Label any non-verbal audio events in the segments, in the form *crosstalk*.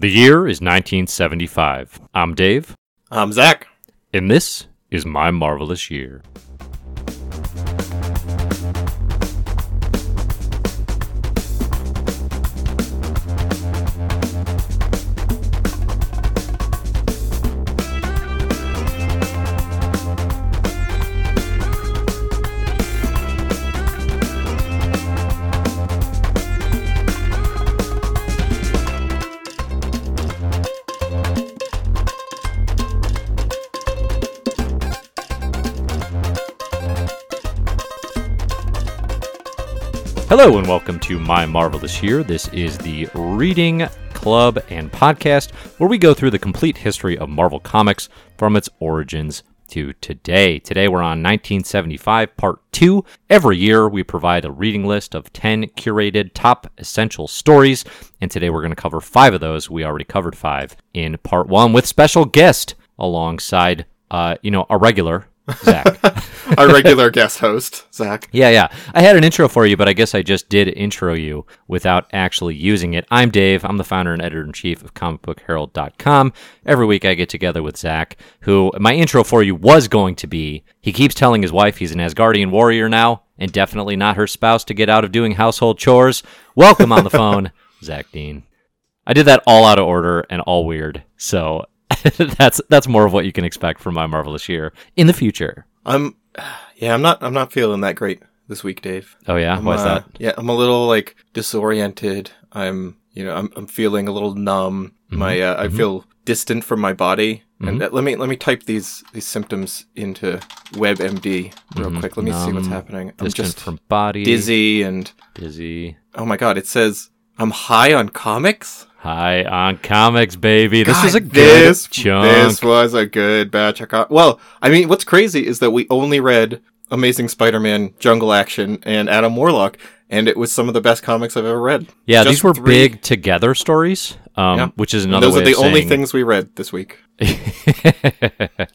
The year is 1975. I'm Dave, I'm Zach. and this is my marvelous year. Hello and welcome to My Marvelous Year. This is the reading club and podcast where we go through the complete history of Marvel Comics from its origins to today. Today we're on 1975 part 2. Every year we provide a reading list of 10 curated top essential stories and today we're going to cover 5 of those. We already covered 5 in part 1 with special guest alongside uh you know a regular Zach. *laughs* Our regular guest host, Zach. Yeah, yeah. I had an intro for you, but I guess I just did intro you without actually using it. I'm Dave. I'm the founder and editor in chief of comicbookherald.com. Every week I get together with Zach, who my intro for you was going to be he keeps telling his wife he's an Asgardian warrior now, and definitely not her spouse to get out of doing household chores. Welcome on the phone, *laughs* Zach Dean. I did that all out of order and all weird. So *laughs* that's that's more of what you can expect from my marvelous year in the future. I'm, *sighs* yeah, I'm not, I'm not feeling that great this week, Dave. Oh yeah, I'm, why's uh, that? Yeah, I'm a little like disoriented. I'm, you know, I'm, I'm feeling a little numb. Mm-hmm. My, uh, I feel distant from my body. And uh, let me, let me type these, these symptoms into WebMD real quick. Let me see what's happening. I'm Mm-hmm. Just from body, dizzy and, dizzy. oh my God, it says I'm high on comics. High on comics, baby. This God, was a good this, chunk. This was a good batch of co- Well, I mean, what's crazy is that we only read Amazing Spider-Man, Jungle Action, and Adam Warlock, and it was some of the best comics I've ever read. yeah, Just these were three- big together stories, um, Yeah. which is and another Those way are the only saying- things we read this week. *laughs*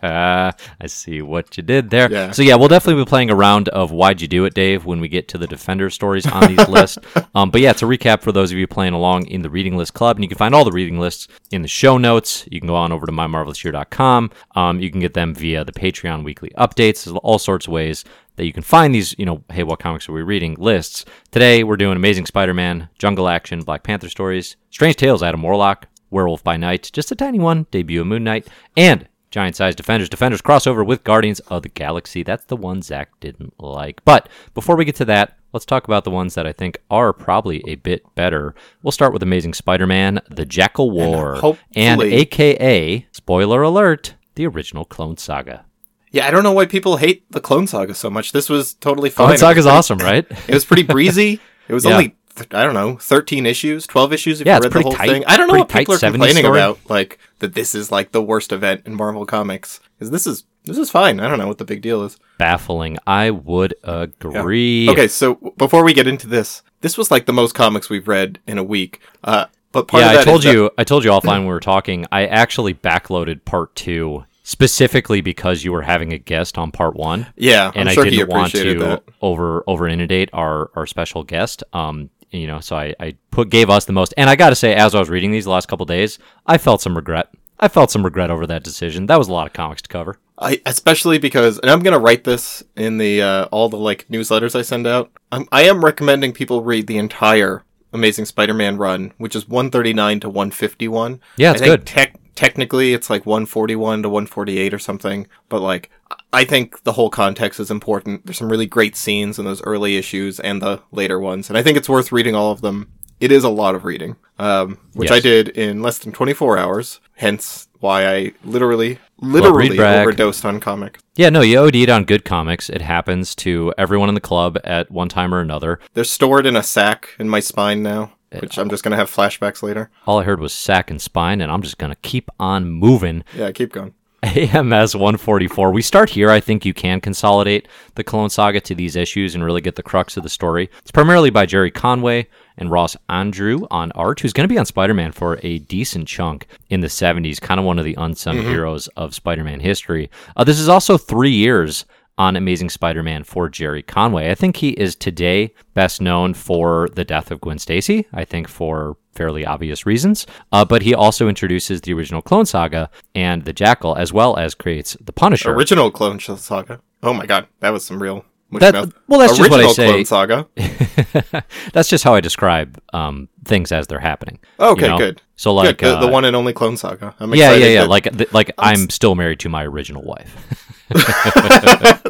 I see what you did there. Yeah. So yeah, we'll definitely be playing a round of "Why'd You Do It, Dave?" when we get to the Defender stories on these *laughs* lists. Um, but yeah, to recap for those of you playing along in the Reading List Club, and you can find all the reading lists in the show notes. You can go on over to mymarvelousyear.com. Um, you can get them via the Patreon weekly updates. There's all sorts of ways that you can find these. You know, hey, what comics are we reading? Lists. Today we're doing Amazing Spider-Man, Jungle Action, Black Panther stories, Strange Tales, Adam Warlock, Werewolf by Night, just a tiny one, debut of Moon Knight, and Giant Size Defenders. Defenders crossover with Guardians of the Galaxy. That's the one Zach didn't like. But before we get to that, let's talk about the ones that I think are probably a bit better. We'll start with Amazing Spider Man, The Jackal War, and hopefully- AKA, spoiler alert, the original Clone Saga. Yeah, I don't know why people hate the Clone Saga so much. This was totally fine. Clone Saga's was pretty- awesome, right? *laughs* It was pretty breezy. *laughs* It was Yeah. only I don't know, 13 issues, 12 issues if Yeah, you read the whole tight- thing. I don't know what people are complaining story. about like that this is like the worst event in Marvel Comics. Cuz this is this is fine. I don't know what the big deal is. Baffling. I would agree. Okay, so before we get into this, this was like the most comics we've read in a week. Uh but part yeah, of that I told is that- you. I told you offline when we were talking. I actually backloaded part two specifically because you were having a guest on part one, Yeah, and I'm sure I didn't want appreciated to that. over over inundate our our special guest. Um, you know, so I I put gave us the most. And I got to say, as I was reading these the last couple days, I felt some regret. I felt some regret over that decision. That was a lot of comics to cover. I especially because, and I'm gonna write this in the uh, all the like newsletters I send out. I'm, I am recommending people read the entire Amazing Spider-Man run, which is 139 to 151. Yeah, it's good. Tec- technically, it's like 141 to 148 or something, but like I think the whole context is important. There's some really great scenes in those early issues and the later ones, and I think it's worth reading all of them. It is a lot of reading, um, which I did in less than 24 hours. Hence, why I literally, literally brag. overdosed on comics. Yeah, no, you OD'd on good comics. It happens to everyone in the club at one time or another. They're stored in a sack in my spine now, which I'm just gonna have flashbacks later. All I heard was sack and spine, and I'm just gonna keep on moving. Yeah, keep going. AMS 144. We start here. I think you can consolidate the Clone Saga to these issues and really get the crux of the story. It's primarily by Gerry Conway and Ross Andru on art, who's going to be on Spider Man for a decent chunk in the 70s, kind of one of the unsung heroes of Spider Man history. Uh, this is also three years on Amazing Spider Man for Gerry Conway. I think he is today best known for the death of Gwen Stacy, I think for fairly obvious reasons. Uh, but he also introduces the original Clone Saga and the Jackal, as well as creates the Punisher. Original Clone Saga. Oh my god, that was some real. That, well, that's just what I say. Clone Saga. *laughs* that's just how I describe um, things as they're happening. Okay, you know? good. So like good. The, the uh, one and only Clone Saga. I'm yeah, excited yeah, yeah. that- Like, th- like I'm still married to my original wife. *laughs* *laughs*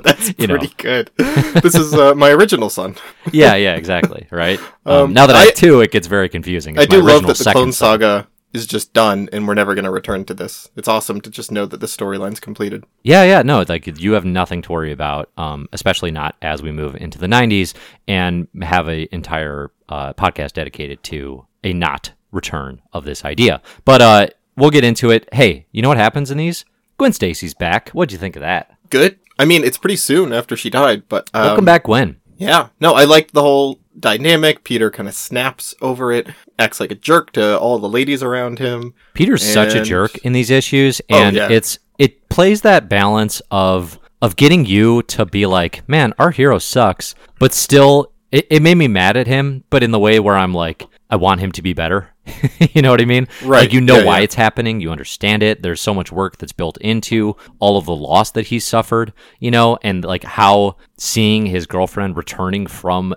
that's you know. pretty good. this is uh, my original son. yeah, yeah, exactly. Right. Um, Um, now that I, I- have two, it gets very confusing. I It's my do love original that the Clone son. Saga is just done, and we're never going to return to this. It's awesome to just know that the storyline's completed. Yeah, yeah, no, like you have nothing to worry about, um, especially not as we move into the 90s and have an entire uh, podcast dedicated to a not return of this idea. But uh, we'll get into it. Hey, you know what happens in these? Gwen Stacy's back. What'd you think of that? Good. I mean, it's pretty soon after she died, but um, Welcome back, Gwen. Yeah. No, I liked the whole dynamic. Peter kind of snaps over it, acts like a jerk to all the ladies around him. Peter's such a jerk in these issues, Oh, and yeah. it's it plays that balance of of getting you to be like, man, our hero sucks, but still, it, it made me mad at him, but in the way where I'm like, I want him to be better. *laughs* you know what I mean? Right. Like you know Yeah, why yeah. it's happening, you understand it. There's so much work that's built into all of the loss that he's suffered, you know, and like how seeing his girlfriend returning from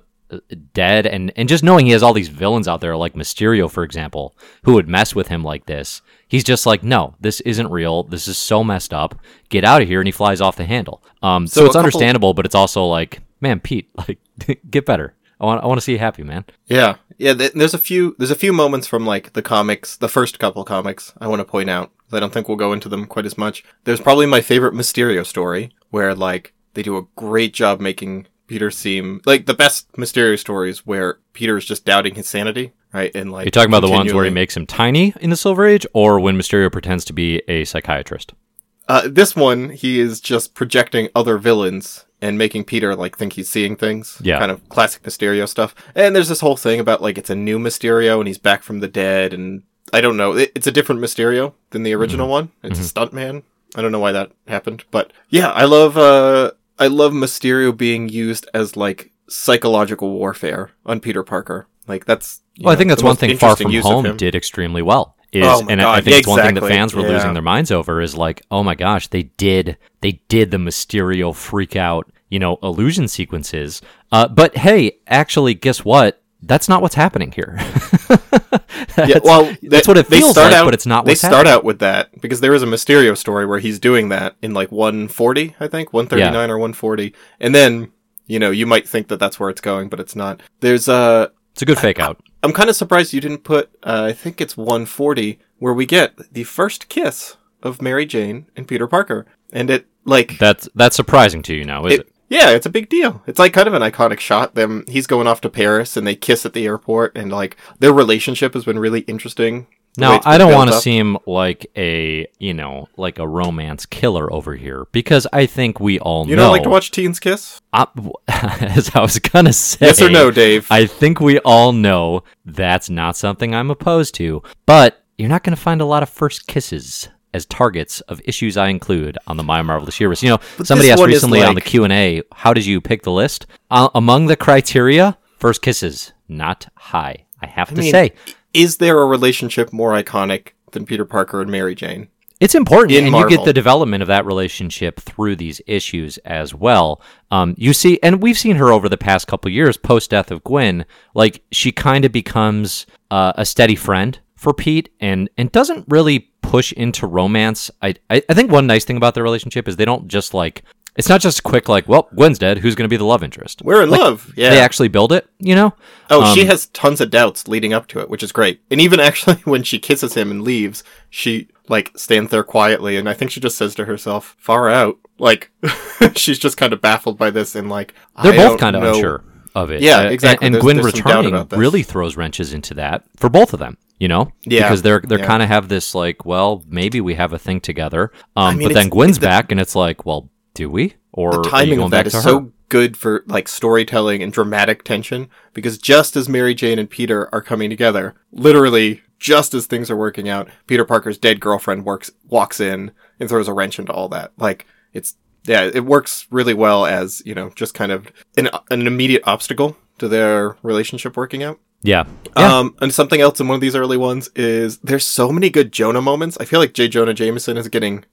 dead and and just knowing he has all these villains out there like Mysterio for example who would mess with him like this he's just like no this isn't real this is so messed up get out of here and he flies off the handle um so, So it's understandable but it's also like man Pete *laughs* like get better I want I want to see you happy man Yeah. Yeah, th- there's a few there's a few moments from like the comics, the first couple comics I want to point out. I don't think we'll go into them quite as much. There's probably my favorite Mysterio story where like they do a great job making Peter seem like the best Mysterio stories where Peter is just doubting his sanity, right? And like you're talking about the ones where he makes him tiny in the Silver Age or when Mysterio pretends to be a psychiatrist Uh, this one, he is just projecting other villains and making Peter like think he's seeing things. Yeah. kind of classic Mysterio stuff. And there's this whole thing about like it's a new Mysterio and he's back from the dead, and I don't know. It, it's a different Mysterio than the original one. It's a stuntman. I don't know why that happened, but yeah, I love. uh I love Mysterio being used as like psychological warfare on Peter Parker. Like that's. Well, I think that's one thing Far From Home did extremely well. Is Oh my and I God, think it's one thing that fans were yeah. losing their minds over is like, oh my gosh, they did they did the Mysterio freak out, you know, illusion sequences. Uh, but hey, actually, guess what? That's not what's happening here. *laughs* yeah, well, they- that's what it feels start like, out- but it's not They start happening. out with that because there is a Mysterio story where he's doing that in like 140, I think, 139 or 140, and then you know you might think that that's where it's going, but it's not. There's a. It's a good fake out. I'm kind of surprised you didn't put. Uh, I think it's 140 where we get the first kiss of Mary Jane and Peter Parker, and it like That's that's surprising to you now, is it? it, yeah, it's a big deal. It's like kind of an iconic shot. Them, he's going off to Paris, and they kiss at the airport, and like their relationship has been really interesting. Now, I don't want to seem like a, you know, like a romance killer over here because I think we all You know. don't like to watch teens kiss? I- *laughs* as I was gonna say, Yes or no, Dave? I think we all know that's not something I'm opposed to, but you're not gonna find a lot of first kisses as targets of issues I include on the My Marvelous Universe. You know, somebody asked recently on the Q and A, "How did you pick the list?" Uh, among the criteria, first kisses not high. I have to mean, say, Is there a relationship more iconic than Peter Parker and Mary Jane? It's important, in and you get the development of that relationship through these issues as well. Um, you see, and we've seen her over the past couple years, post death of Gwen, like she kind of becomes uh, a steady friend for Pete, and and doesn't really push into romance. I, I I think one nice thing about their relationship is they don't just like. It's not just quick, like, well, Gwen's dead. Who's going to be the love interest? We're in love. Yeah. They actually build it, you know. oh, she um, has tons of doubts leading up to it, which is great. And even *laughs* actually, when she kisses him and leaves, she like stands there quietly, and I think she just says to herself, "Far out." Like *laughs* she's just kind of baffled by this, and like They're I both kind of unsure of it. Yeah, exactly. And, and There's- Gwen there's returning really throws wrenches into that for both of them. You know, Yeah, because they're they're yeah. kind of have this like, well, maybe we have a thing together. Um, mean, but then Gwen's the- back, and it's like, well, do we? Or the timing going of that is so good for like storytelling and dramatic tension because just as Mary Jane and Peter are coming together, literally just as things are working out, Peter Parker's dead girlfriend works walks in and throws a wrench into all that. Like it's yeah, it works really well as you know just kind of an an immediate obstacle to their relationship working out. Yeah. yeah. Um, and something else in one of these early ones is there's so many good Jonah moments. I feel like J. Jonah Jameson is getting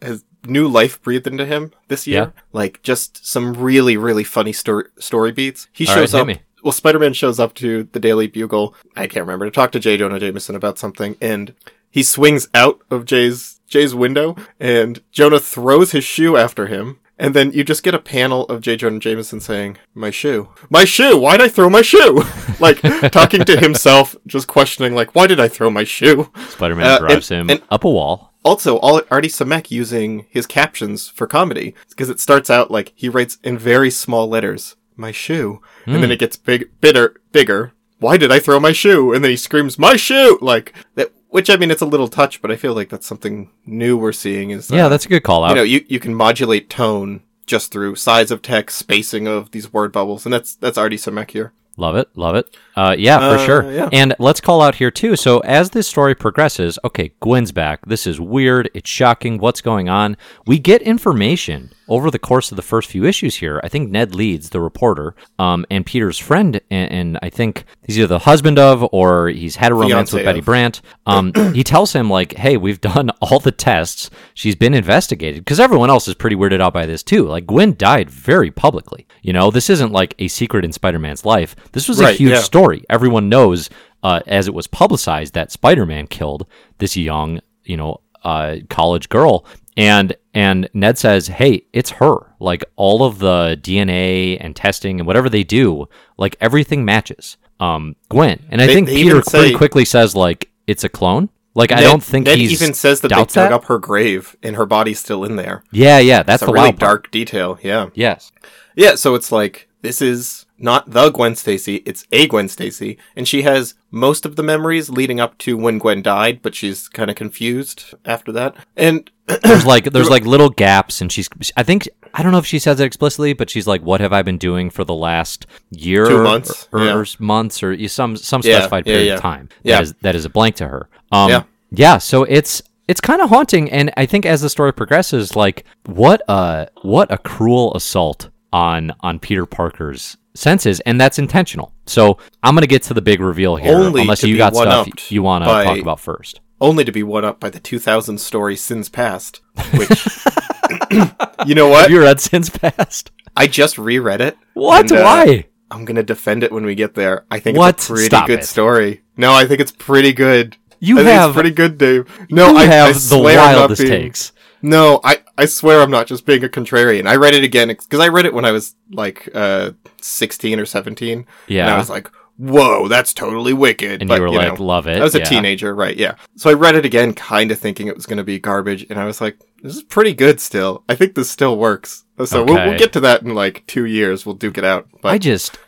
his new life breathed into him this year. Yeah. Like just some really really funny story story beats. He All shows right, up. me. Well, Spider Man shows up to the Daily Bugle. I can't remember to talk to J. Jonah Jameson about something, and he swings out of Jay's Jay's window, and Jonah throws his shoe after him. And then you just get a panel of J. Jonah Jameson saying, My shoe. My shoe! Why'd I throw my shoe? *laughs* like, talking to himself, just questioning, like, why did I throw my shoe? Spider Man uh, drives and- him and- up a wall. Also, all Artie Simek using his captions for comedy. Because it starts out like he writes in very small letters, My shoe. And then it gets big, bitter, bigger. Why did I throw my shoe? And then he screams, My shoe! Like, that, which I mean, it's a little touch, but I feel like that's something new we're seeing is, uh, Yeah, that's a good call out. you know, you, you can modulate tone just through size of text, spacing of these word bubbles, and that's that's Artie Simek here. Love it, love it. Uh, yeah, for Uh, sure. yeah. And let's call out here too. So as this story progresses, okay, Gwen's back. This is weird. It's shocking. What's going on? We get information over the course of the first few issues here. I think Ned Leeds the reporter, um, and Peter's friend, and, and I think he's either the husband of or he's had a romance Fiancé with Betty of. Brant. Um, *clears throat* he tells him like, "Hey, we've done *laughs* all the tests. She's been investigated because everyone else is pretty weirded out by this too. Like Gwen died very publicly. You know, this isn't like a secret in Spider-Man's life. This was a huge yeah. story. Everyone knows, uh, as it was publicized, that Spider-Man killed this young, you know, uh, college girl. And and Ned says, "Hey, it's her. Like all of the DNA and testing and whatever they do, like everything matches." Um, Gwen, and I They- think they Peter say- quickly says like it's a clone. Like I don't think Ned even says that they dug that? up her grave and her body's still in there. Yeah, yeah, that's It's a the really dark detail. Yeah. Yes. Yeah, so it's like this is not the Gwen Stacy, it's a Gwen Stacy, and she has most of the memories leading up to when Gwen died, but she's kind of confused after that. And *clears throat* There's like there's like little gaps, and she's I think I don't know if she says it explicitly, but she's like, "What have I been doing for the last year, Two months, or, or yeah. months, or some some specified yeah, period yeah. of time?" Yeah. That is that is a blank to her. Um, Yeah. yeah. So it's it's kind of haunting, and I think as the story progresses, like what a what a cruel assault on on Peter Parker's senses, and that's intentional. So I'm gonna get to the big reveal here, Only unless you got stuff you want to talk about first. only to be one up by the 2000 story Sins Past, which, *coughs* you know what? Have you read Sins Past? I just reread it. What? and, uh, Why? I'm gonna defend it when we get there. I think What? it's a pretty Stop good it. story. No, I think it's pretty good. You I have it's pretty good, Dave. No, I have I the swear I'm not wildest being- takes. No, I, I swear I'm not just being a contrarian. I read it again because I read it when I was like uh 16 or 17. Yeah. And I was like, whoa, that's totally wicked. And but, you were like, know, love it. I was a yeah. teenager, right? Yeah. So I read it again, kind of thinking it was going to be garbage. And I was like, this is pretty good still. I think this still works. So we'll, we'll get to that in like two years. We'll duke it out. But I just,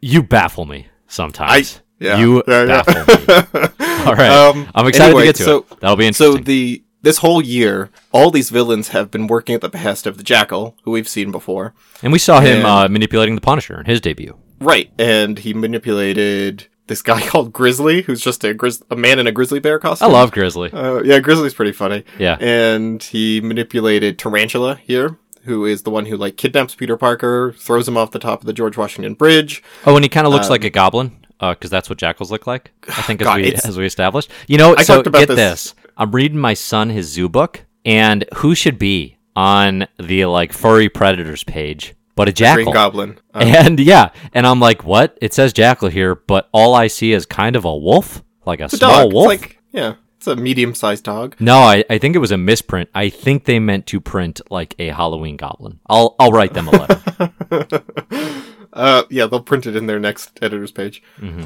you baffle me sometimes. yeah. You Yeah, yeah. baffle me. *laughs* All right. Um, I'm excited anyway, to get to so- it. That'll be interesting. So the this whole year, all these villains have been working at the behest of the Jackal, who we've seen before. and we saw him and- uh, manipulating the Punisher in his debut. Right, and he manipulated this guy *laughs* called Grizzly, who's just a grizz- a man in a grizzly bear costume. I love Grizzly. Uh, yeah, Grizzly's pretty funny. Yeah. and he manipulated Tarantula here, who is the one who like kidnaps Peter Parker, throws him off the top of the George Washington Bridge. Oh, and he kind of looks like a goblin because that's what jackals look like. I think as God, we as we established. You know, I so talked about get this- this. I'm reading my son his zoo book, and who should be on the like furry predators page but a jackal? Green Goblin. *laughs* Uh, And yeah, and I'm like, what? It says jackal here, but all I see is kind of a wolf, like a it's a small wolf. It's like yeah, it's a medium-sized dog. no, I, I think it was a misprint. I think they meant to print like a Halloween goblin. I'll I'll write them a letter. *laughs* Uh, yeah, they'll print it in their next editor's page. Mm-hmm.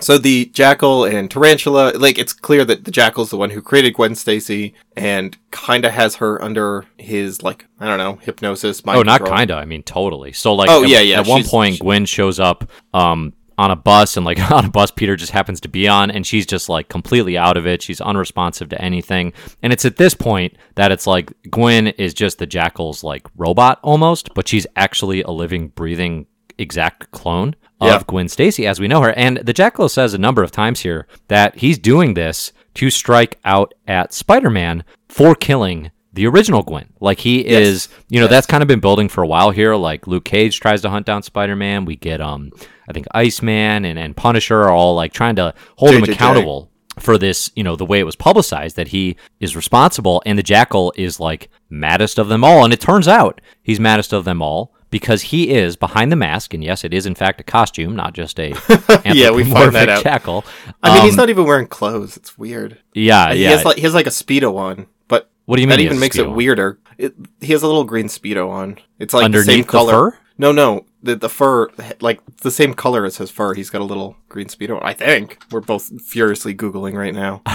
So the Jackal and Tarantula, like it's clear that the Jackal's the one who created Gwen Stacy and kind of has her under his like I don't know hypnosis. Mind oh, not control. kinda. I mean, totally. So like, Oh, at, yeah, yeah, At one point, Gwen shows up um on a bus, and like *laughs* on a bus, Peter just happens to be on, and she's just like completely out of it. She's unresponsive to anything, and it's at this point that it's like Gwen is just the Jackal's like robot almost, but she's actually a living, breathing exact clone of Yeah. Gwen Stacy as we know her. And the Jackal says a number of times here that he's doing this to strike out at Spider-Man for killing the original Gwen. Like he Yes. is, you know, that's kind of been building for a while here. Like Luke Cage tries to hunt down Spider Man. We get, um, I think Iceman and, and Punisher are all like trying to hold him accountable for this, you know, the way it was publicized that he is responsible. And the Jackal is like maddest of them all. And it turns out he's maddest of them all because he is behind the mask. And yes, it is in fact a costume, not just a *laughs* Yeah, we find that out. Jackal. I mean, he's Um, not even wearing clothes. It's weird. Yeah, He yeah. has like he has like a speedo on, but what do you mean? that even makes it on? weirder. It, he has a little green speedo on. It's like the Underneath same the color. fur? No, no, the the fur like the same color as his fur. He's got a little green speedo. I think we're both furiously googling right now. *laughs*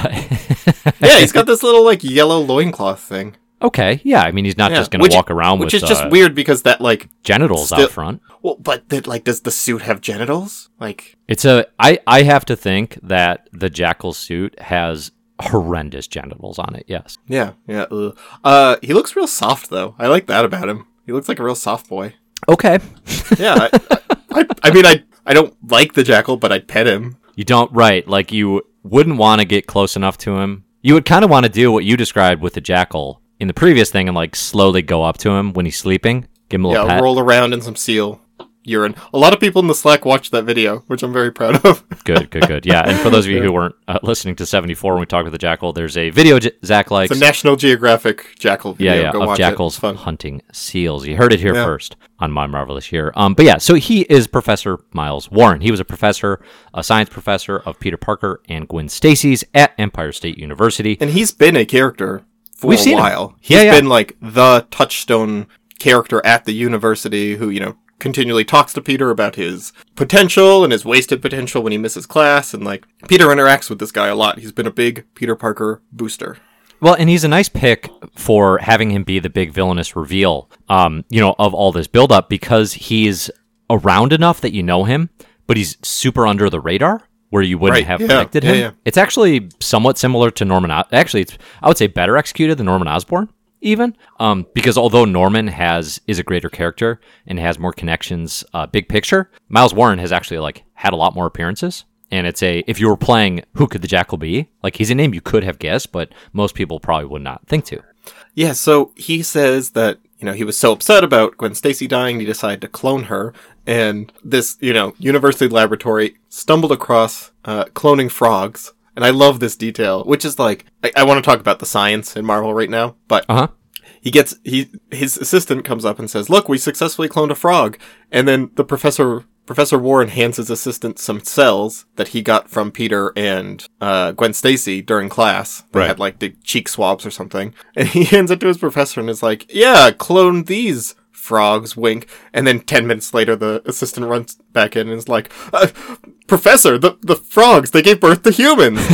yeah, he's got this little like yellow loincloth thing. Okay, yeah. I mean, he's not Yeah, just going to walk around which with is just uh, weird because that like genitals still- out front. well, but that like does the suit have genitals? Like It's a. I I have to think that the jackal suit has horrendous genitals on it. Yes. yeah, yeah. ugh. Uh, he looks real soft though. I like that about him. He looks like a real soft boy. Okay. Yeah, I, I, I mean, I I don't like the jackal, but I'd pet him. You don't right. Like you wouldn't want to get close enough to him. You would kind of want to do what you described with the jackal in the previous thing, and like slowly go up to him when he's sleeping, give him a little Yeah, pat. roll around in some seal urine. A lot of people in the Slack watched that video, which I'm very proud of. *laughs* Good, good, good. Yeah. And for those of you who weren't uh, listening to 74 when we talked with the jackal, there's a video J- Zach likes. It's a National Geographic jackal Yeah, video. yeah, Go of jackals it. Hunting seals. You heard it here Yeah. first on My Marvelous Year. Um, but yeah, so he is Professor Miles Warren. He was a professor, a science professor of Peter Parker and Gwen Stacy's at Empire State University. And he's been a character for We've a seen him. while. Yeah, He's yeah. been like the touchstone character at the university who, you know, continually talks to Peter about his potential and his wasted potential when he misses class and like Peter interacts with this guy a lot. He's been a big Peter Parker booster. Well, and he's a nice pick for having him be the big villainous reveal, um, you know, of all this buildup because he's around enough that you know him, but he's super under the radar where you wouldn't Right, have yeah, predicted yeah, him. yeah. It's actually somewhat similar to Norman. O- actually, it's I would say better executed than Norman Osborn, even um, because although Norman has is a greater character and has more connections, uh, big picture, Miles Warren has actually like had a lot more appearances. And it's a if you were playing who could the jackal be? Like he's a name you could have guessed, but most people probably would not think to. Yeah, so he says that, you know, he was so upset about Gwen Stacy dying, he decided to clone her. And this, you know, university laboratory stumbled across uh, cloning frogs. And I love this detail, which is like, I, I want to talk about the science in Marvel right now, but Uh huh. he gets, he, his assistant comes up and says, look, we successfully cloned a frog. And then the professor, Professor Warren hands his assistant some cells that he got from Peter and uh, Gwen Stacy during class. They Right. had like the cheek swabs or something. And he *laughs* hands it to his professor and is like, yeah, clone these frogs, wink. And then 10 minutes later, the assistant runs back in and is like, uh, Professor, the, the frogs, they gave birth to humans. *laughs*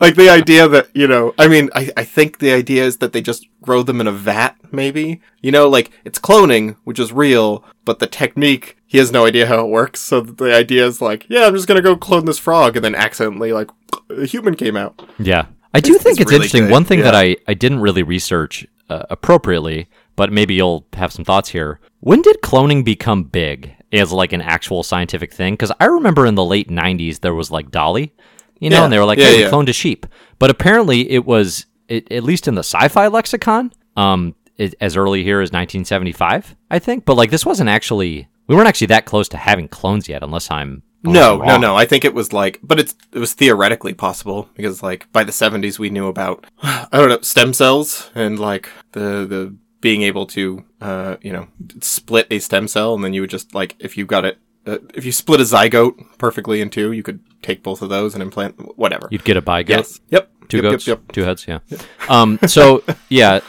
like the idea that you know i mean I, I think the idea is that they just grow them in a vat maybe you know like it's cloning which is real but the technique he has no idea how it works so the idea is like yeah i'm just gonna go clone this frog and then accidentally like a human came out Yeah. I do It's- think it's it's, really interesting. good, One thing that. I, I didn't really research uh, appropriately, but maybe you'll have some thoughts here. When did cloning become big as like an actual scientific thing? Because I remember in the late 90s, there was like Dolly, you know, Yeah. and they were like, Yeah, hey, yeah. we cloned a sheep. But apparently it was, it, at least in the sci fi lexicon, um, it, as early here as 1975, I think. But like this wasn't actually, we weren't actually that close to having clones yet, unless I'm. No I'm no no. I think it was like but it's it was theoretically possible because like by the 70s we knew about *sighs* i don't know stem cells and like the the being able to uh you know split a stem cell and then you would just like if you got it uh, if you split a zygote perfectly in two you could take both of those and implant whatever. You'd get a bi goat. yes. Yep. Two yep, goats, yep, yep. two heads, yeah. Um, so yeah,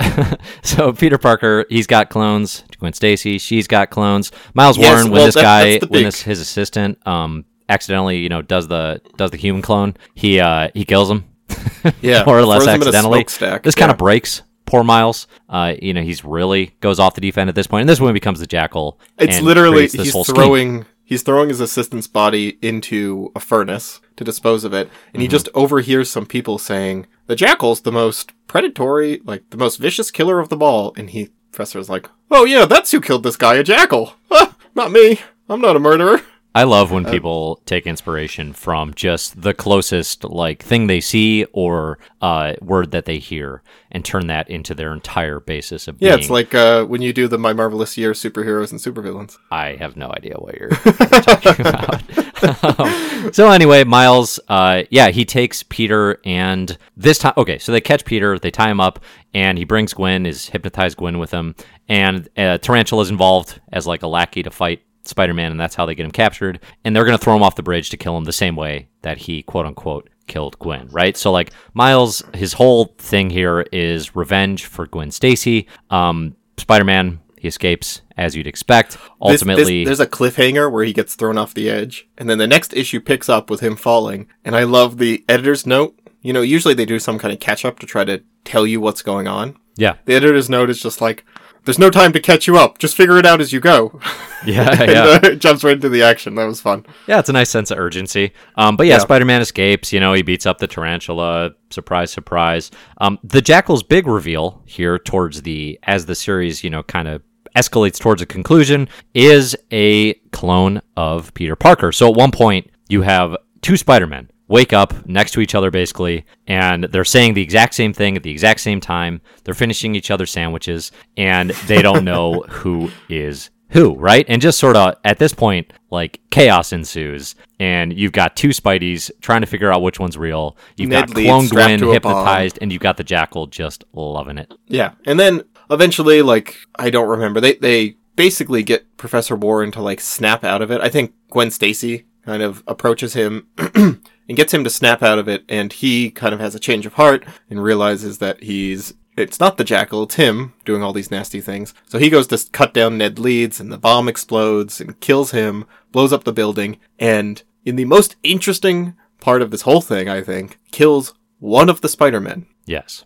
*laughs* so Peter Parker, he's got clones. Gwen Stacy, she's got clones. Miles Yes, Warren, when well, this that- guy, the when this his assistant, um, accidentally, you know, does the does the human clone, he uh he kills him, *laughs* yeah more or less throws them in a accidentally. This kind of breaks poor Miles. Uh, you know, he's really goes off the deep end at this point, and this he becomes the Jackal. It's literally he's whole scheme. throwing he's throwing his assistant's body into a furnace to dispose of it, and Mm-hmm. he just overhears some people saying the jackal's the most predatory, like the most vicious killer of them all, and he professor's like, oh yeah, that's who killed this guy, a jackal. Ah, not me. I'm not a murderer. I love when people take inspiration from just the closest like thing they see or uh, word that they hear and turn that into their entire basis of Yeah, being. it's like uh, when you do the My Marvelous Year superheroes and supervillains. I have no idea what you're, you're *laughs* talking about. *laughs* So anyway, Miles, uh, yeah, he takes Peter and this time, okay, so they catch Peter, they tie him up, and he brings Gwen, is hypnotized Gwen with him, and uh, Tarantula's involved as like a lackey to fight Spider-Man, and that's how they get him captured. And they're gonna throw him off the bridge to kill him the same way that he quote unquote killed Gwen, right? So like Miles, his whole thing here is revenge for Gwen Stacy. Um, Spider-Man, he escapes as you'd expect. This- this- Ultimately, there's a cliffhanger where he gets thrown off the edge, and then the next issue picks up with him falling. And I love the editor's note. You know, usually they do some kind of catch up to try to tell you what's going on. yeah, The editor's note is just like, "There's no time to catch you up. Just figure it out as you go." *laughs* yeah, *laughs* and, yeah. uh, it jumps right into the action. That was fun. Yeah, it's a nice sense of urgency. Um, but yeah, Yeah. Spider-Man escapes. You know, he beats up the tarantula. Surprise, surprise. Um, the Jackal's big reveal here towards the as the series, you know, kind of escalates towards a conclusion is a clone of Peter Parker. So at one point, you have two Spider-Men wake up next to each other basically and they're saying the exact same thing at the exact same time they're finishing each other's sandwiches and they don't *laughs* know who is who, right? And just sort of at this point, like chaos ensues, and you've got two Spideys trying to figure out which one's real. You've Ned got Clone Gwen to a bomb. hypnotized, and you've got the Jackal just loving it. Yeah, and then eventually, like I don't remember, they they basically get Professor Warren to like snap out of it. I think Gwen Stacy kind of approaches him *clears throat* and gets him to snap out of it, and he kind of has a change of heart and realizes that he's it's not the jackal, it's him doing all these nasty things. So he goes to cut down Ned Leeds, and the bomb explodes and kills him, blows up the building, and in the most interesting part of this whole thing, I think, kills one of the Spider-Men. Yes.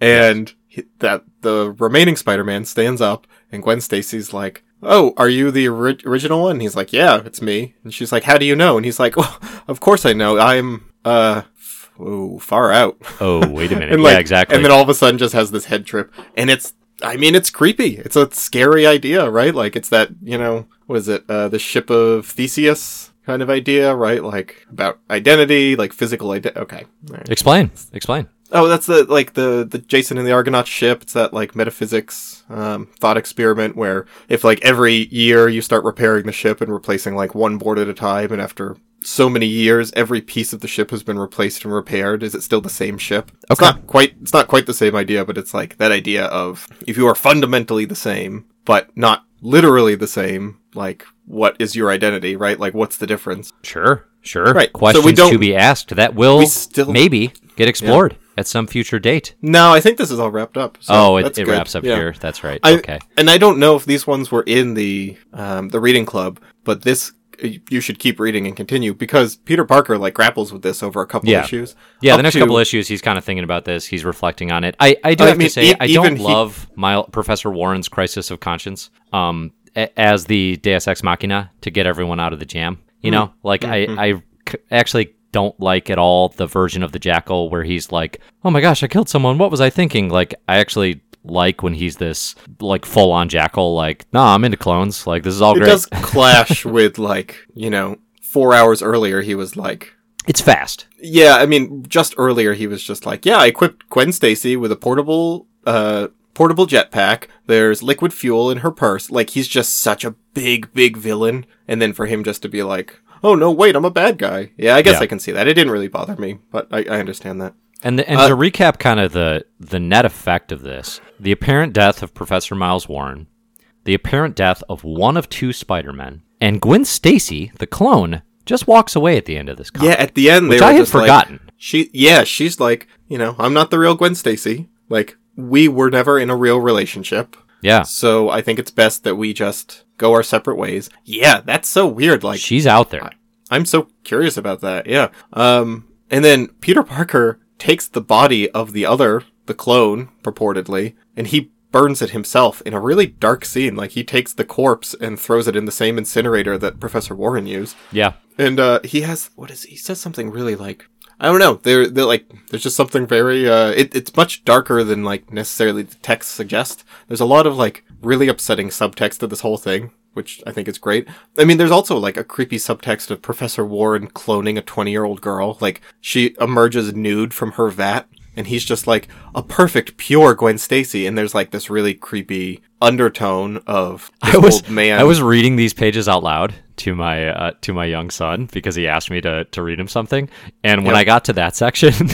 And he- that the remaining Spider-Man stands up, and Gwen Stacy's like, "Oh, are you the ori- original one?" And he's like, "Yeah, it's me." And she's like, "How do you know?" And he's like, *laughs* "Well, of course I know. I'm uh, f- ooh, far out." Oh, wait a *laughs* minute. and yeah, exactly. And then all of a sudden, just has this head trip, and it's. I mean, it's creepy. It's a scary idea, right? Like, it's that you know, what is it? Uh, the ship of Theseus kind of idea, right? Like about identity, like physical identity. Okay. Right. explain. Explain. Oh, that's the like the the Jason and the Argonaut ship. It's that like metaphysics um, thought experiment where if like every year you start repairing the ship and replacing like one board at a time, and after so many years, every piece of the ship has been replaced and repaired. Is it still the same ship? It's Okay. not quite. It's not quite the same idea, but it's like that idea of if you are fundamentally the same, but not literally the same. Like, what is your identity? Right? Like, what's the difference? Sure. Sure. Right. So we Questions don't- to be asked that will we still- maybe get explored at some future date. No, I think this is all wrapped up. So oh, it, it wraps up Yeah. here. That's right. I, okay. And I don't know if these ones were in the um, the reading club, but this you should keep reading and continue because Peter Parker like grapples with this over a couple Yeah. issues. Yeah, the next to- couple issues, he's kind of thinking about this. He's reflecting on it. I, I do I have mean, to say, e- I don't he- love my Professor Warren's crisis of conscience um, a- as the Deus Ex Machina to get everyone out of the jam. You Hmm. know, like I, I c- actually don't like at all the version of the Jackal where he's like, "Oh my gosh, I killed someone. What was I thinking?" Like, I actually like when he's this like full on Jackal. Like, nah, I'm into clones. Like, this is all It great. It does *laughs* clash with like you know four hours earlier he was like. It's fast. Yeah, I mean, just earlier he was just like, yeah, I equipped Gwen Stacy with a portable, uh, portable jetpack. There's liquid fuel in her purse. Like, he's just such a big, big villain. And then for him just to be like, oh no, wait, I'm a bad guy. Yeah, I guess Yeah. I can see that. It didn't really bother me, but I, I understand that. And the, and Uh, to recap, kind of the the net effect of this: the apparent death of Professor Miles Warren, the apparent death of one of two Spider Men, and Gwen Stacy, the clone, just walks away at the end of this. Comic. Yeah, at the end, Which they were I had just like- forgotten. she, yeah, she's like, you know, I'm not the real Gwen Stacy. Like, we were never in a real relationship. Yeah, So I think it's best that we just go our separate ways. Yeah, that's so weird. Like, she's out there. I'm so curious about that. Yeah. Um, and then Peter Parker takes the body of the other, the clone, purportedly, and he burns it himself in a really dark scene. Like he takes the corpse and throws it in the same incinerator that Professor Warren used. Yeah, And uh, he has what is he says something really like I don't know. They're they're like there's just something very uh it, it's much darker than like necessarily the text suggests. There's a lot of like really upsetting subtext to this whole thing. which I think is great. I mean, there's also like a creepy subtext of Professor Warren cloning a 20 year old girl. Like she emerges nude from her vat and he's just like a perfect, pure Gwen Stacy. And there's like this really creepy undertone of this I was old man. I was reading these pages out loud to my uh, to my young son because he asked me to to read him something, and when Yep. I got to that section, *laughs*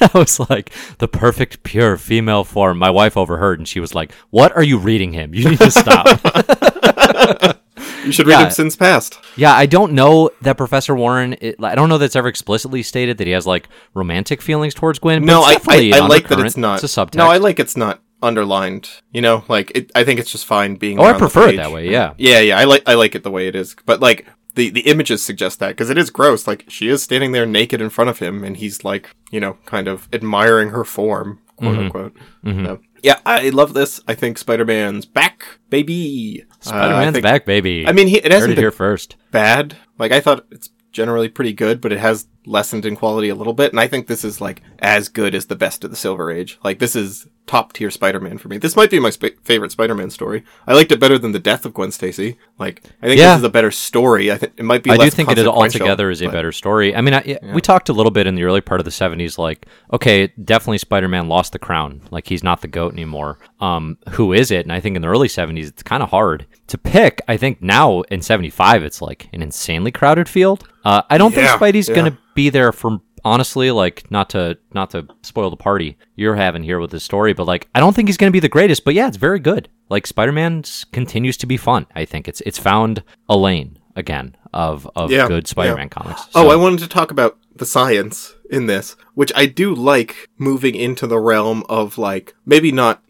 I was like the perfect pure female form. My wife overheard and she was like, "What are you reading him? You need to stop." *laughs* you should read yeah. him Sins Past. yeah, I don't know that Professor Warren. It, I don't know that's ever explicitly stated that he has like romantic feelings towards Gwen. but No, it's I, definitely I, I like that it's not. It's a subtext. No, I like it's not underlined. You know, like it, I think it's just fine being. Oh, I prefer it that way. Yeah. Yeah, yeah, I like I like it the way it is, but like the the images suggest that because it is gross. Like she is standing there naked in front of him, and he's like, you know, kind of admiring her form, quote Mm-hmm. unquote. So, yeah, I love this. I think Spider Man's back, baby. Uh, Spider Man's think- back, baby. I mean, he, it hasn't it been here first. bad. Like I thought it's generally pretty good, but it has lessened in quality a little bit. And I think this is like as good as the best of the Silver Age. Like this is top tier Spider-Man for me. This might be my sp- favorite Spider-Man story. I liked it better than the death of Gwen Stacy. Like I think Yeah. this is a better story. I think it might be. I do think it altogether is a but- better story. I mean, I, we talked a little bit in the early part of the '70s, like, okay, definitely Spider-Man lost the crown, like he's not the goat anymore. Um, who is it? And I think in the early '70s, it's kind of hard to pick. I think now in '75, it's like an insanely crowded field. Uh, I don't Yeah, think Spidey's yeah. gonna be there for honestly, like, not to not to spoil the party you're having here with this story, but like, I don't think he's gonna be the greatest. But yeah, it's very good. Like, Spider-Man continues to be fun. I think it's it's found a lane again of of Yeah, good. Spider-Man comics. Oh, I wanted to talk about the science in this, which I do like moving into the realm of like maybe not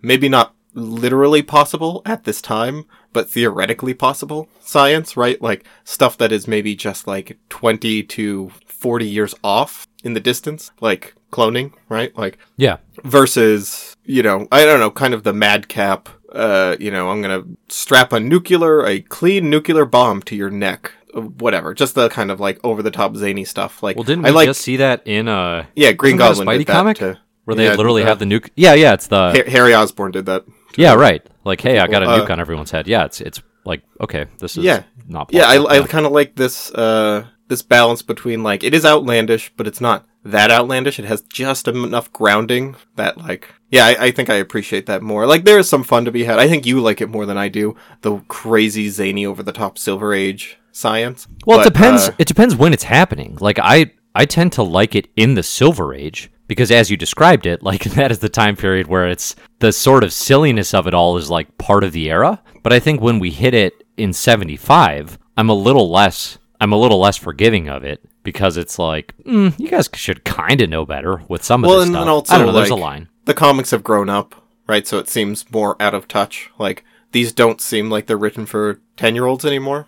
maybe not literally possible at this time, but theoretically possible science, right? Like stuff that is maybe just like 20 to 40 years off in the distance, like cloning, right? Like yeah, versus, you know, I don't know, kind of the madcap, uh, you know, I'm gonna strap a nuclear, a clean nuclear bomb to your neck. uh, Whatever, just the kind of like over the top zany stuff. Like, Well, didn't I like, just see that in uh yeah, Green wasn't a Goblin Spidey comic to- where they yeah, literally uh, have the nuke? Yeah, yeah, it's the Harry Osborn did that. Yeah, right. Like, hey, I got a Uh, nuke on everyone's head. Yeah, it's it's like okay, this is Yeah. not Yeah. I, I kind of like this uh this balance between like it is outlandish, but it's not that outlandish. It has just enough grounding that like yeah, I, I think I appreciate that more. Like there is some fun to be had. I think you like it more than I do. The crazy zany over the top Silver Age science. Well, it depends. uh, it depends when it's happening. Like I, I tend to like it in the Silver Age because, as you described it, like *laughs* that is the time period where it's the sort of silliness of it all is like part of the era. But I think when we hit it in '75, I'm a little less. I'm a little less forgiving of it because it's like mm, you guys should kind of know better with some of well, this and stuff. then also I don't know. There's a line. The comics have grown up, right? So it seems more out of touch. Like these don't seem like they're written for ten year olds anymore.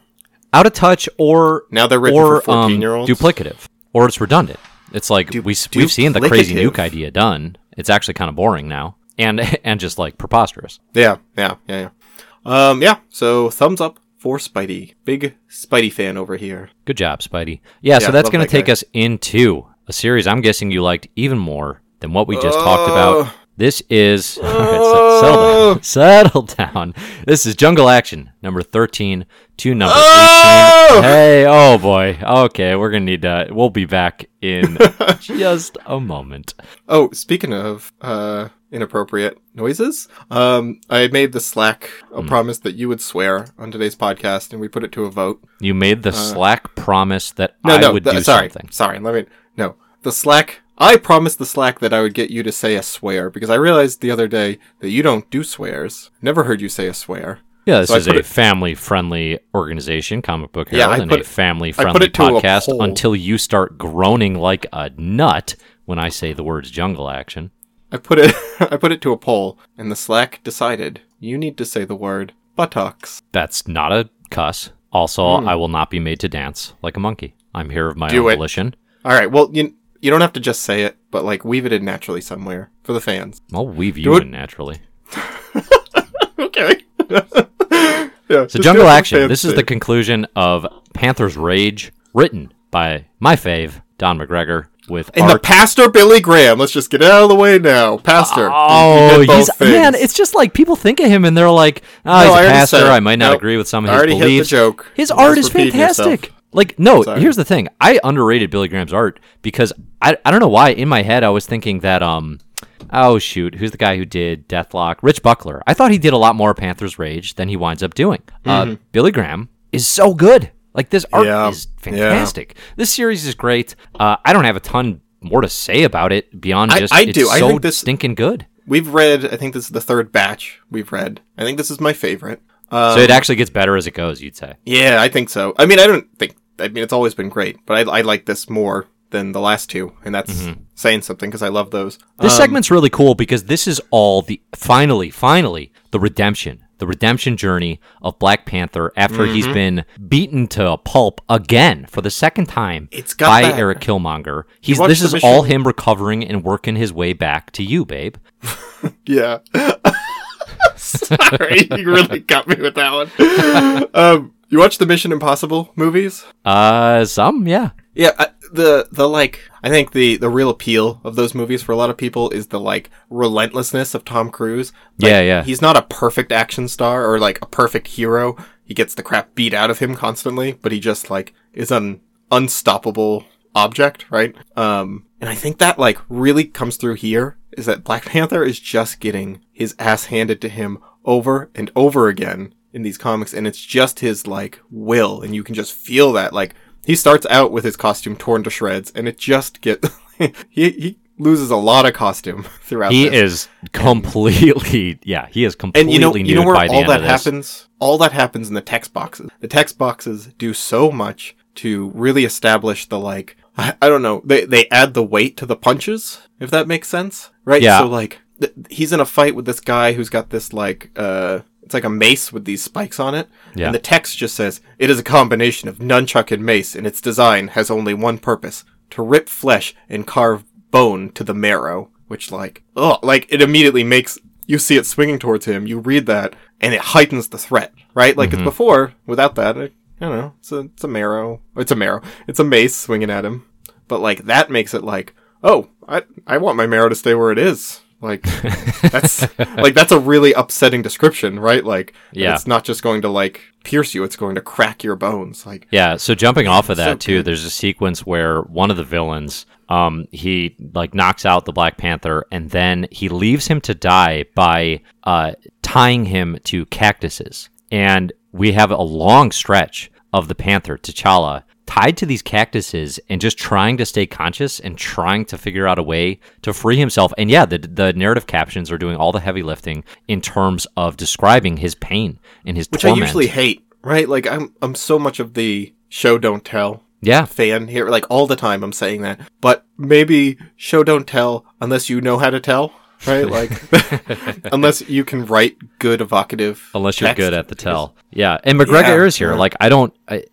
out of touch or Now they're written or for 14-year-olds? um, duplicative or it's redundant. It's like we s- we've seen the crazy nuke idea done. It's actually kind of boring now and *laughs* and just like preposterous. Yeah, yeah, yeah, yeah. Um, yeah. So thumbs up for Spidey. Big Spidey fan over here. Good job, Spidey. Yeah, so that's going that to take guy. us into a series I'm guessing you liked even more than what we just talked Oh. about. This is *laughs* all right, settle down. *laughs* Settle down. This is Jungle Action number 13 to number Oh! Hey, oh boy. Okay, we're going to need to we'll be back in *laughs* just a moment. Oh, speaking of uh inappropriate noises, um, I made the Slack a promise that you would swear on today's podcast, and we put it to a vote. You made the Slack promise that Uh, No, I no, would th- do sorry, something. sorry. Let me no the Slack. I promised the Slack that I would get you to say a swear because I realized the other day that you don't do swears. Never heard you say a swear. Yeah, this So is a it- family-friendly organization, Comic Book Yeah, Herald, I and put a family-friendly it to a podcast. Until you start groaning like a nut when I say the words "jungle action." I put it *laughs* I put it to a poll, and the Slack decided you need to say the word buttocks. That's not a cuss. Also, hmm. I will not be made to dance like a monkey. I'm here of my. Do own it. volition. All right, well you you don't have to just say it, but like weave it in naturally somewhere for the fans. I'll weave you it. in naturally. *laughs* Okay. *laughs* yeah. So, Jungle Action. This is the conclusion of Panther's Rage, written by my fave, Don McGregor. with And the pastor Billy Graham. Let's just get out of the way now. Pastor. Oh, he's things. man! It's just like people think of him and they're like, "Oh, No, he's I a pastor. said. I might not Nope. agree with some of I his already hit the joke. His art is fantastic. yourself. Like, no, Sorry. here's the thing. I underrated Billy Graham's art because I I don't know why in my head I was thinking that um oh shoot who's the guy who did Deathlok Rich Buckler. I thought he did a lot more Panther's Rage than he winds up doing. Uh, Billy Graham is so good. Like this art Mm-hmm. Yeah. is fantastic. This series is great. Uh, I don't have a ton more to say about it beyond I- just I it's do. I think this- stinking good. We've read, I think this is the third batch we've read. I think this is my favorite. Um, So it actually gets better as it goes, you'd say. yeah, I think so. I mean, I don't think, I mean, it's always been great, but I, I like this more than the last two, and that's saying something because I love those. Mm-hmm. This Um, segment's really cool because this is all the finally, finally, the redemption, the redemption journey of Black Panther after he's Mm-hmm. been beaten to a pulp again for the second time It's got by that- Eric Killmonger. He's this is mission- all him recovering and working his way back to you, babe. *laughs* Yeah. *laughs* Sorry, you really got me with that one. *laughs* um, you watch the Mission Impossible movies? Uh, some, yeah, Yeah, I, the the like I think the the real appeal of those movies for a lot of people is the like relentlessness of Tom Cruise. Like, Yeah, yeah. He's not a perfect action star or like a perfect hero. He gets the crap beat out of him constantly, but he just like is an unstoppable object, right? Um and I think that like really comes through here is that Black Panther is just getting his ass handed to him over and over again in these comics and it's just his like will and you can just feel that like he starts out with his costume torn to shreds and it just get *laughs* he he loses a lot of costume *laughs* throughout he this. is completely, yeah, he is completely and you know you know where all that happens all that happens in the text boxes the text boxes do so much to really establish the like I, I don't know they they add the weight to the punches if that makes sense right Yeah. so like th- he's in a fight with this guy who's got this like uh it's like a mace with these spikes on it. Yeah. and the text just says it is a combination of nunchuck and mace and its design has only one purpose to rip flesh and carve bone to the marrow which like oh like it immediately makes you see it swinging towards him you read that and it heightens the threat right? Like it's mm-hmm. before without that I, I don't know it's a, it's a marrow it's a marrow it's a mace swinging at him. But like that makes it like oh i i want my marrow to stay where it is like *laughs* that's like that's a really upsetting description right like Yeah. it's not just going to like pierce you it's going to crack your bones like Yeah, so jumping off of that so too, good. there's a sequence where one of the villains, um, he like knocks out the Black Panther, and then he leaves him to die by uh, tying him to cactuses. And we have a long stretch of the Panther, T'Challa, tied to these cactuses and just trying to stay conscious and trying to figure out a way to free himself. And yeah, the the narrative captions are doing all the heavy lifting in terms of describing his pain and his which torment. i usually hate right like i'm i'm so much of the show don't tell yeah, fan here like all the time i'm saying that but maybe show don't tell unless you know how to tell right *laughs* like *laughs* unless you can write good evocative unless you're text. good at the tell. Yeah, and McGregor Yeah, is here. yeah. Like I don't, I,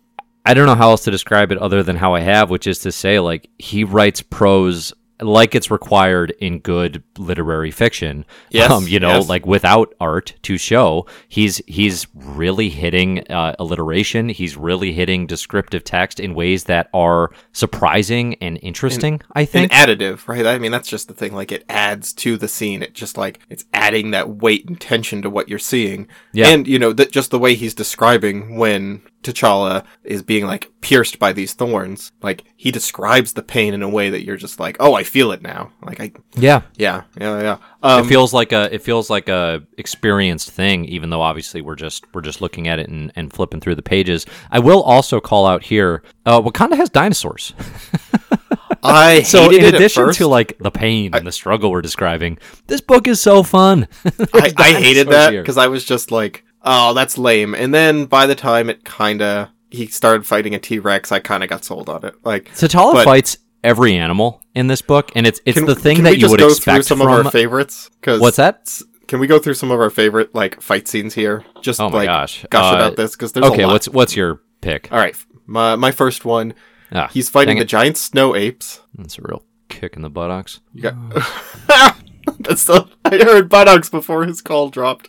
I don't know how else to describe it other than how I have, which is to say, like he writes prose like it's required in good literary fiction. Yes, um, you know, yes. like without art to show, he's he's really hitting uh, alliteration. He's really hitting descriptive text in ways that are surprising and interesting. I an think. additive, right? I mean, that's just the thing. Like, it adds to the scene. It just like it's adding that weight and tension to what you're seeing. Yeah. And you know, that just the way he's describing when T'Challa is being like pierced by these thorns. Like he describes the pain in a way that you're just like, oh, I feel it now. Like I, yeah, yeah, yeah, yeah. Um, it feels like a it feels like a experienced thing even though obviously we're just we're just looking at it and, and flipping through the pages i will also call out here uh, wakanda has dinosaurs *laughs* I *laughs* so in it at addition first. to like the pain and the struggle we're describing this book is so fun *laughs* I, I hated that because I was just like, oh, that's lame. And then by the time it kind of he started fighting a T Rex, I kind of got sold on it. Like T'Challa But- fights every animal in this book and it's it's Can, the thing that we you would go expect through some from of our favorites? Cause what's that Can we go through some of our favorite like fight scenes here? Just oh my like gosh gush Uh, about this because there's okay a lot. what's what's your pick All right, my my first one. Ah, He's fighting the giant snow apes. that's a real kick in the buttocks You got. *laughs* That's the. I heard buttocks before his call dropped.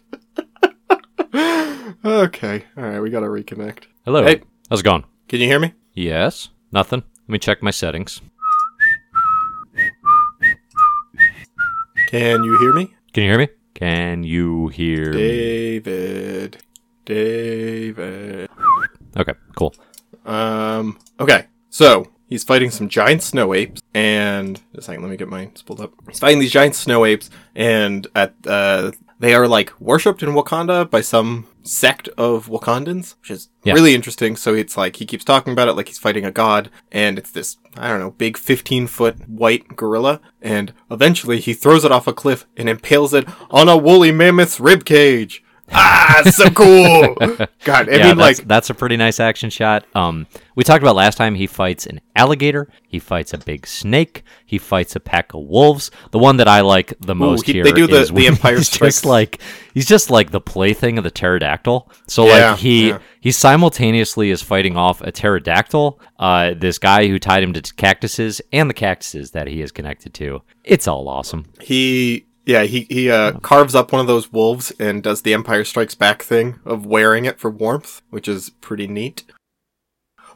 *laughs* okay, all right, we gotta reconnect. hello Hey. how's it going Can you hear me? yes nothing let me check my settings Can you hear me? Can you hear me? Can you hear me? David. David. Okay, cool. Um, okay. So, he's fighting some giant snow apes, and just a second, let me get mine pulled up. He's fighting these giant snow apes, and at, uh, they are like worshipped in Wakanda by some sect of Wakandans, which is Yeah. really interesting. So it's like he keeps talking about it like he's fighting a god, and it's this, I don't know, big 15 foot white gorilla, and eventually he throws it off a cliff and impales it on a woolly mammoth's rib cage. Ah, so cool! *laughs* God, I yeah, mean, that's, like, that's a pretty nice action shot. Um, we talked about last time. He fights an alligator. He fights a big snake. He fights a pack of wolves. The one that I like the most he- here they do the- is the *laughs* Empire he's Strikes. just like he's just like the plaything of the pterodactyl. So Yeah, like he yeah. he simultaneously is fighting off a pterodactyl, uh, this guy who tied him to cactuses, and the cactuses that he is connected to. It's all awesome. He yeah, he he uh, carves up one of those wolves and does the Empire Strikes Back thing of wearing it for warmth, which is pretty neat.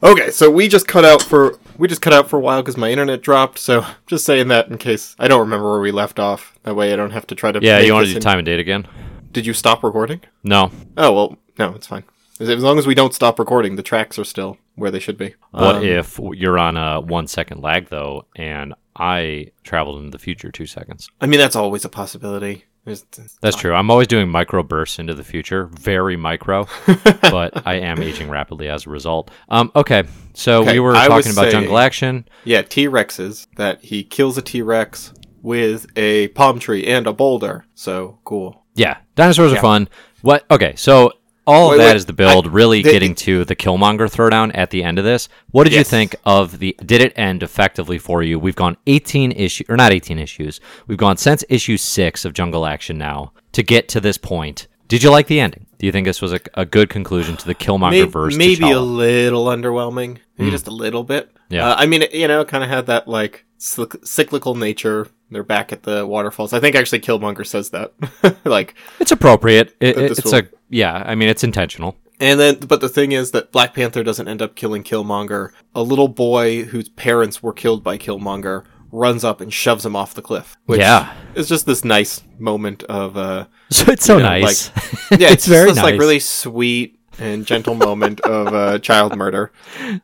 Okay, so we just cut out for we just cut out for a while because my internet dropped. So *laughs* just saying that in case I don't remember where we left off. That way I don't have to try to. Yeah, you want to do in- time and date again? Did you stop recording? No. Oh well, no, it's fine. As as long as we don't stop recording, the tracks are still where they should be. What Um, if you're on a one second lag though, and I traveled into the future two seconds? I mean, that's always a possibility. There's, That's true. I'm always doing micro bursts into the future, very micro, *laughs* but I am aging rapidly as a result. Um, okay, so Okay, we were I talking about jungle action. Yeah, T Rexes. That he kills a T Rex with a palm tree and a boulder. So cool. Yeah, dinosaurs are fun. What? Okay, so all Wait, of that wait, is the build, I- really the- getting to the Killmonger throwdown at the end of this. What did you think of the? Did it end effectively for you? We've gone 18 issues, or not 18 issues. We've gone since issue six of Jungle Action now to get to this point. Did you like the ending? Do you think this was a, a good conclusion to the Killmonger Maybe, verse? maybe a little underwhelming. Maybe just a little bit. Yeah. Uh, I mean, you know, it kind of had that like cyclical nature. They're back at the waterfalls. I think actually Killmonger says that. *laughs* like, It's appropriate. It, it- it's will- a yeah. I mean, it's intentional. And then, but the thing is that Black Panther doesn't end up killing Killmonger. A little boy whose parents were killed by Killmonger runs up and shoves him off the cliff. Which Yeah. is just this nice moment of, uh, *laughs* So it's so know, nice. yeah, *laughs* it's it's, very just this, like really sweet and gentle moment of uh, *laughs* child murder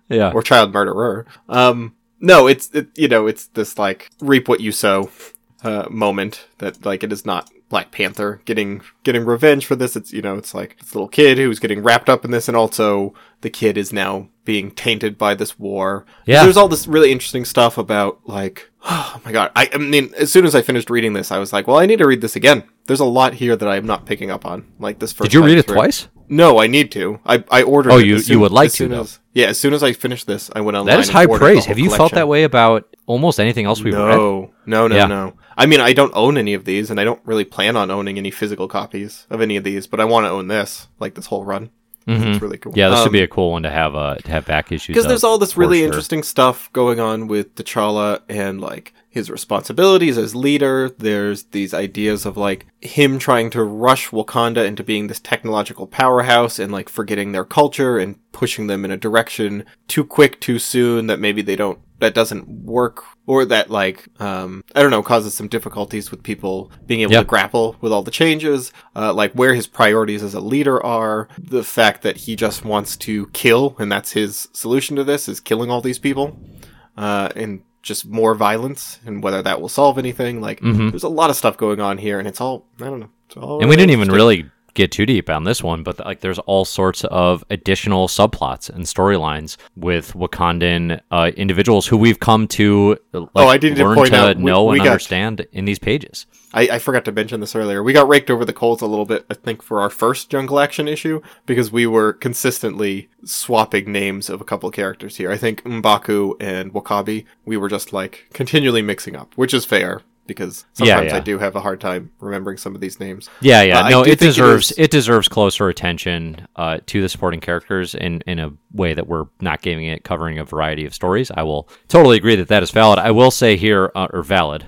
yeah. or child murderer. Um, no, it's it, you know, it's this like reap what you sow uh, moment that like it is not Black Panther getting getting revenge for this. It's you know, it's like this little kid who's getting wrapped up in this, and also the kid is now being tainted by this war. Yeah. there's all this really interesting stuff about like, *sighs* oh my god. I, I mean, as soon as I finished reading this, I was like, well, I need to read this again. There's a lot here that I'm not picking up on. Like this first. Did you read it through. twice? No, I need to. I I ordered. Oh, you- as you would like to, as- yeah, as soon as I finished this, I went online. That is high praise. Have you felt that way about almost anything else we've read? No, no, no, Yeah. no. I mean, I don't own any of these, and I don't really plan on owning any physical copies of any of these. But I want to own this, like this whole run. It's really cool. Mm-hmm. Yeah, this Um, would be a cool one to have uh, to have back issues. because there's all this really sure. interesting stuff going on with T'Challa and like his responsibilities as leader. There's these ideas of like him trying to rush Wakanda into being this technological powerhouse and like forgetting their culture and pushing them in a direction too quick, too soon that maybe they don't that doesn't work or that like um I don't know causes some difficulties with people being able Yeah. to grapple with all the changes uh like where his priorities as a leader are the fact that he just wants to kill and that's his solution to this is killing all these people uh and just more violence and whether that will solve anything like there's a lot of stuff going on here and it's all I don't know it's all Mm-hmm. and we didn't even really get too deep on this one, but like there's all sorts of additional subplots and storylines with Wakandan uh, individuals who we've come to like, Oh, I did need to learn point to out, we- know we and got- understand in these pages. I, I forgot to mention this earlier. We got raked over the coals a little bit, I think, for our first Jungle Action issue because we were consistently swapping names of a couple of characters here. I think Mbaku and W'Kabi, we were just like continually mixing up, which is fair because sometimes yeah. I do have a hard time remembering some of these names. Yeah, yeah. Uh, no, it deserves is- it, deserves closer attention uh, to the supporting characters in in a way that we're not giving it covering a variety of stories. I will totally agree that that is valid. I will say here uh, or valid.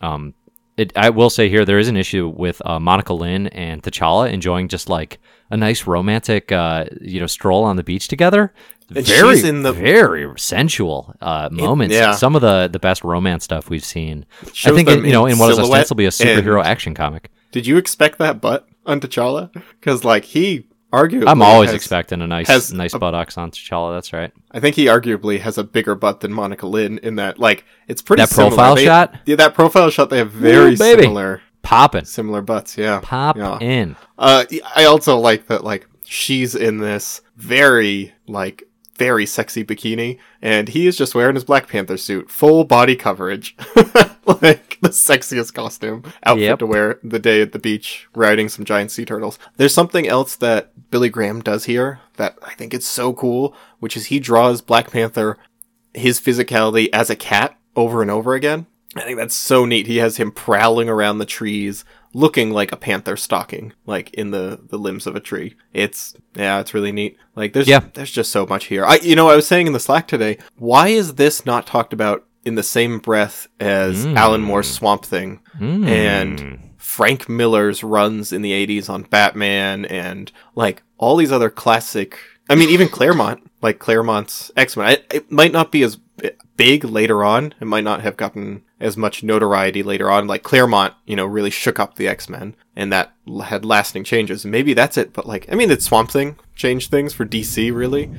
Um, it, I will say here there is an issue with uh, Monica Lynn and T'Challa enjoying just like a nice romantic, uh, you know, stroll on the beach together. And very she's in the very sensual uh, moments. yeah. Some of the the best romance stuff we've seen. I think in, you know in what is ostensibly a superhero action comic. Did you expect that butt on T'Challa? Because like he arguably, I'm always has- expecting a nice has nice a- buttocks on T'Challa. That's right. I think he arguably has a bigger butt than Monica Lynn in that. Like it's pretty That similar. profile They- shot? Yeah, that profile shot. They have very Ooh, similar Popping, similar butts. Yeah, pop Yeah. in. Uh, I also like that. Like she's in this very like very sexy bikini, and he is just wearing his Black Panther suit, full body coverage, *laughs* like the sexiest costume outfit Yep. to wear the day at the beach riding some giant sea turtles. There's something else that Billy Graham does here that I think is so cool, which is he draws Black Panther his physicality as a cat over and over again. I think that's so neat. He has him prowling around the trees, looking like a panther stalking, like in the the limbs of a tree. It's yeah, it's really neat. Like there's Yeah. there's just so much here. I you know I was saying in the Slack today, why is this not talked about in the same breath as Alan Moore's Swamp Thing Mm. and Frank Miller's runs in the 80s on Batman and like all these other classic I mean even Claremont like Claremont's X-Men it, it might not be as big later on it might not have gotten as much notoriety later on like Claremont you know really shook up the X-Men and that had lasting changes and maybe that's it but like I mean did Swamp Thing change things for DC really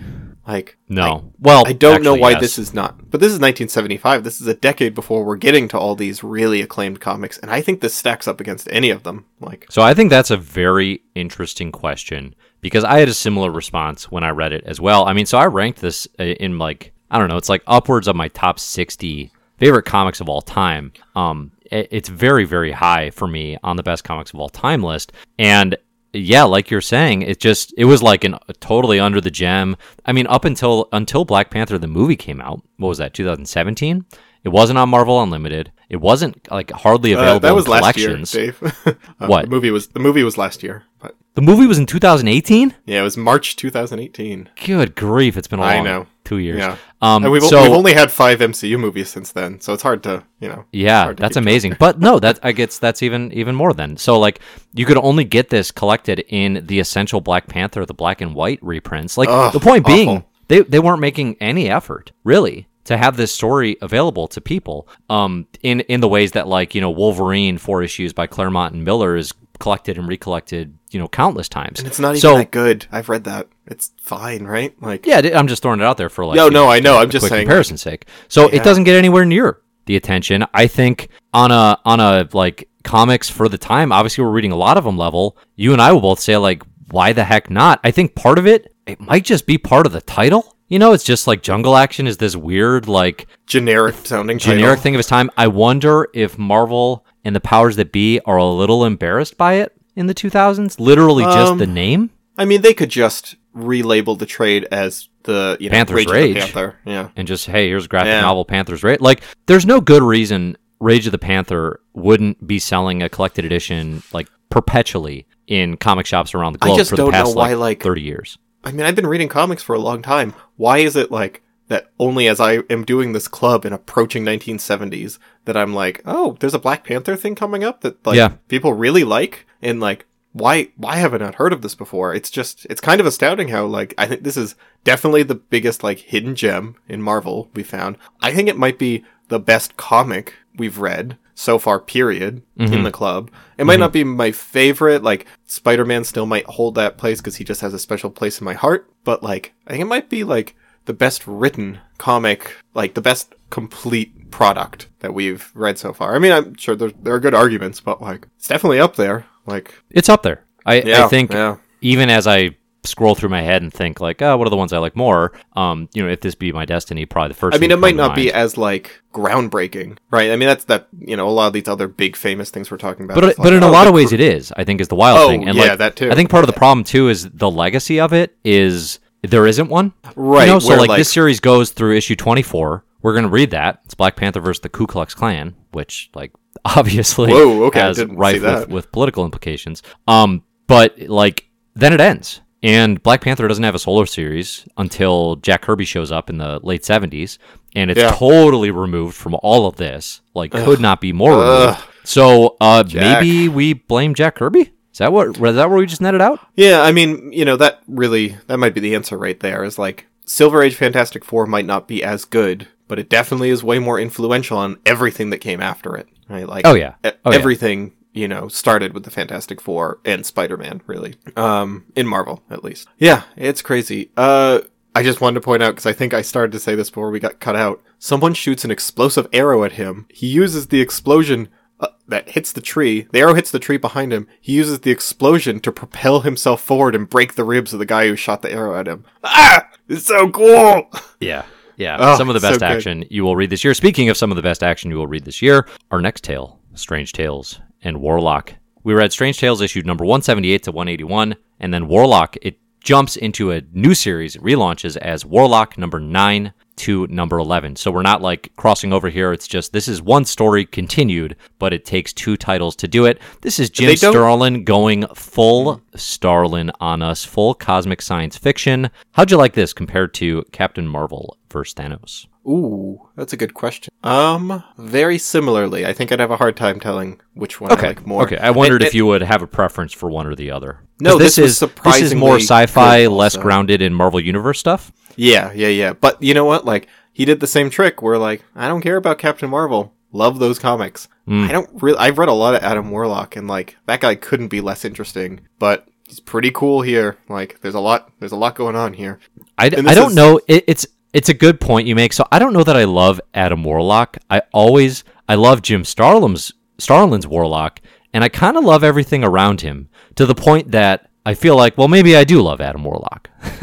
like No, well, I don't know why yes. this is not. But this is 1975. This is a decade before we're getting to all these really acclaimed comics, and I think this stacks up against any of them. Like, So I think that's a very interesting question because I had a similar response when I read it as well. I mean, so I ranked this uh, in like I don't know, it's like upwards of my top 60 favorite comics of all time. Um it- it's very very high for me on the best comics of all time list and yeah, like you're saying, it just it was like an totally under the gem. I mean, up until until Black Panther the movie came out, what was that? 2017. It wasn't on Marvel Unlimited. It wasn't like hardly uh, available that was in last year, collections. Dave. *laughs* Uh, What? the movie was? The movie was last year, but The movie was in 2018. yeah, it was March 2018. Good grief, it's been a long I know. two years. Yeah. Um, And we've, so we've only had five MCU movies since then, so it's hard to you know. yeah, that's amazing. but no, that I guess that's even even more then. So like you could only get this collected in the essential Black Panther, the black and white reprints. Like Ugh, the point being, awful. they they weren't making any effort really to have this story available to people. Um, in in the ways that like you know Wolverine four issues by Claremont and Miller is collected and recollected you know countless times. And it's not even so, that good. I've read that. It's fine, right? Like, Yeah, I'm just throwing it out there for like. No, no, I know. I'm just saying, comparison's sake. So Yeah. it doesn't get anywhere near the attention. I think on a on a like comics for the time. Obviously, we're reading a lot of them. Level. You and I will both say like, why the heck not? I think part of it it might just be part of the title. You know, it's just like Jungle Action is this weird like generic sounding generic title. thing of its time. I wonder if Marvel and the powers that be are a little embarrassed by it in the 2000s. Literally, just Um, the name. I mean, they could just relabel the trade as the you know Panther's Rage, Rage. Of the Panther. Yeah. and just hey, here's a graphic Yeah. novel Panther's Rage. Like, there's no good reason Rage of the Panther wouldn't be selling a collected edition like perpetually in comic shops around the I globe just for the don't know past why, like, like- 30 years. I mean, I've been reading comics for a long time. Why is it like that only as I am doing this club and approaching 1970s that I'm like, oh, there's a Black Panther thing coming up that like Yeah. people really like, and like, why why haven't I not heard of this before? It's just it's kind of astounding how like I think this is definitely the biggest like hidden gem in Marvel we found. I think it might be the best comic we've read so far period in mm-hmm. the club. It might mm-hmm. not be my favorite like spider-man still might hold that place because he just has a special place in my heart but like i think it might be like the best written comic like the best complete product that we've read so far. I mean i'm sure there, there are good arguments but like it's definitely up there like It's up there. I, Yeah, I think yeah. even as I scroll through my head and think like, oh, what are the ones I like more? Um, you know, if this be my destiny, probably the first. I mean, it might not be as like groundbreaking, right? I mean, that's that. You know, a lot of these other big famous things we're talking about. but but like, in a oh, lot of ways cr- it is. I think is the wild Oh, thing. And yeah, like, that too. I think part of the problem too is the legacy of it is there isn't one. Right, You know, so like, like- this series goes through issue twenty four. We're gonna read that. It's Black Panther versus the Ku Klux Klan, which like *laughs* obviously Whoa, okay, I has rife with, with political implications. Um, but like then it ends. And Black Panther doesn't have a solar series until Jack Kirby shows up in the late 70s. And it's Yeah. totally removed from all of this. Like, could not be more Ugh. removed. So uh, maybe we blame Jack Kirby? Is that what? Is that where we just netted out? Yeah, I mean, you know, that really that might be the answer right there. Is like Silver Age Fantastic Four might not be as good, but it definitely is way more influential on everything that came after it. Right? Like Oh, yeah. Oh, yeah. everything you know started with the Fantastic Four and Spider Man, really. Um, in Marvel at least. Yeah, it's crazy. Uh. I just wanted to point out because I think I started to say this before we got cut out. Someone shoots an explosive arrow at him. He uses the explosion uh, that hits the tree. The arrow hits the tree behind him. He uses the explosion to propel himself forward and break the ribs of the guy who shot the arrow at him. Ah! It's so cool! Yeah. Yeah. Oh, some of the so best good. action you will read this year. Speaking of some of the best action you will read this year, our next tale, Strange Tales and Warlock. We read Strange Tales issued number 178 to 181, and then Warlock, it jumps into a new series, relaunches as Warlock number 9 to number 11. So we're not like crossing over here. It's just this is one story continued, but it takes two titles to do it. This is Jim Starlin going full Starlin on us, full cosmic science fiction. How'd you like this compared to Captain Marvel versus Thanos? Ooh, that's a good question. Um, very similarly. I think I'd have a hard time telling which one I like more. Okay, I wondered And- if you would have a preference for one or the other. No, this, this is this is more sci-fi, less also. grounded in Marvel Universe stuff. Yeah, yeah, yeah. But you know what? Like, he did the same trick where, like, I don't care about Captain Marvel. Love those comics. Hmm. I don't really. I've read a lot of Adam Warlock, and like that guy couldn't be less interesting. But he's pretty cool here. Like, there's a lot. There's a lot going on here. I, I don't is- know. It, it's it's a good point you make. So I don't know that I love Adam Warlock. I always I love Jim Starlin's Starlin's Warlock, and I kind of love everything around him to the point that I feel like, well, maybe I do love Adam Warlock *laughs*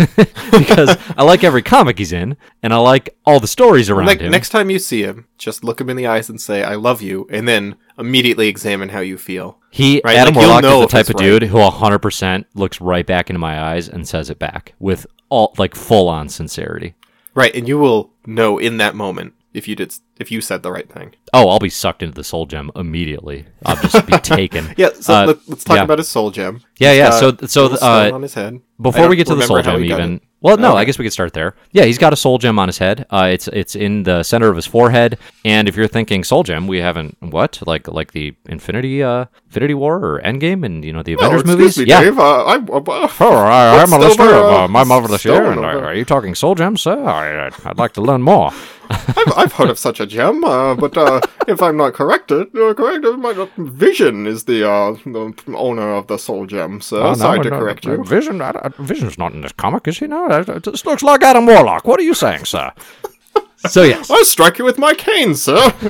because I like every comic he's in, and I like all the stories around Ne- him. next time you see him, just look him in the eyes and say, "I love you," and then immediately examine how you feel. He Right, Adam like, Warlock is the type of right. dude who 100% looks right back into my eyes and says it back with all like full on sincerity. Right, and you will know in that moment if you did if you said the right thing. Oh, I'll be sucked into the soul gem immediately. I'll just be *laughs* taken. Yeah, so Uh, let, us talk yeah. about his soul gem. Yeah, He's yeah, so- so, uh, on his head. Before we get to the soul gem, even well, no, Okay. I guess we could start there. Yeah, he's got a soul gem on his head. Uh, it's it's in the center of his forehead. And if you're thinking soul gem, we haven't what like like the Infinity uh Infinity War or Endgame and you know the Oh, Avengers movies. me, yeah. Dave. Uh, I'm, uh, Oh, I, I'm a listener of uh, my marvelous year, and are you talking soul gems, sir? I, I'd like to learn more. *laughs* I've, I've heard of such a gem, uh, but uh, if I'm not corrected, uh, corrected, my uh, Vision is the, uh, the owner of the soul gem. So Oh, no, sorry to no, correct no, you. Vision, I, I- Vision's not in this comic, is he? No, Uh, this looks like Adam Warlock. What are you saying, sir? *laughs* so yes, I'll strike you with my cane, sir. *laughs*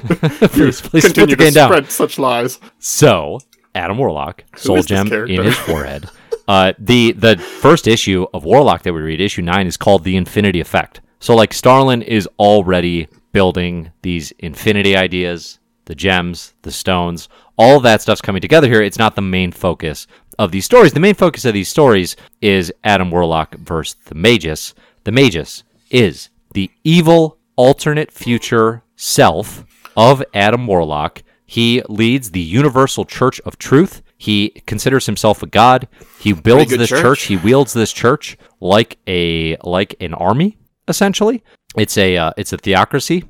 please, please Continue the to game down. spread such lies. So, Adam Warlock, soul gem in his forehead. Uh, the the first issue of Warlock that we read, issue nine, is called the Infinity Effect. So, like Starlin is already building these infinity ideas, the gems, the stones, all that stuff's coming together here. It's not the main focus of these stories. The main focus of these stories is Adam Warlock versus the Magus. The Magus is the evil alternate future self of Adam Warlock. He leads the Universal Church of Truth. He considers himself a god. He builds this church. church. He wields this church like a like an army, essentially. It's a uh, it's a theocracy.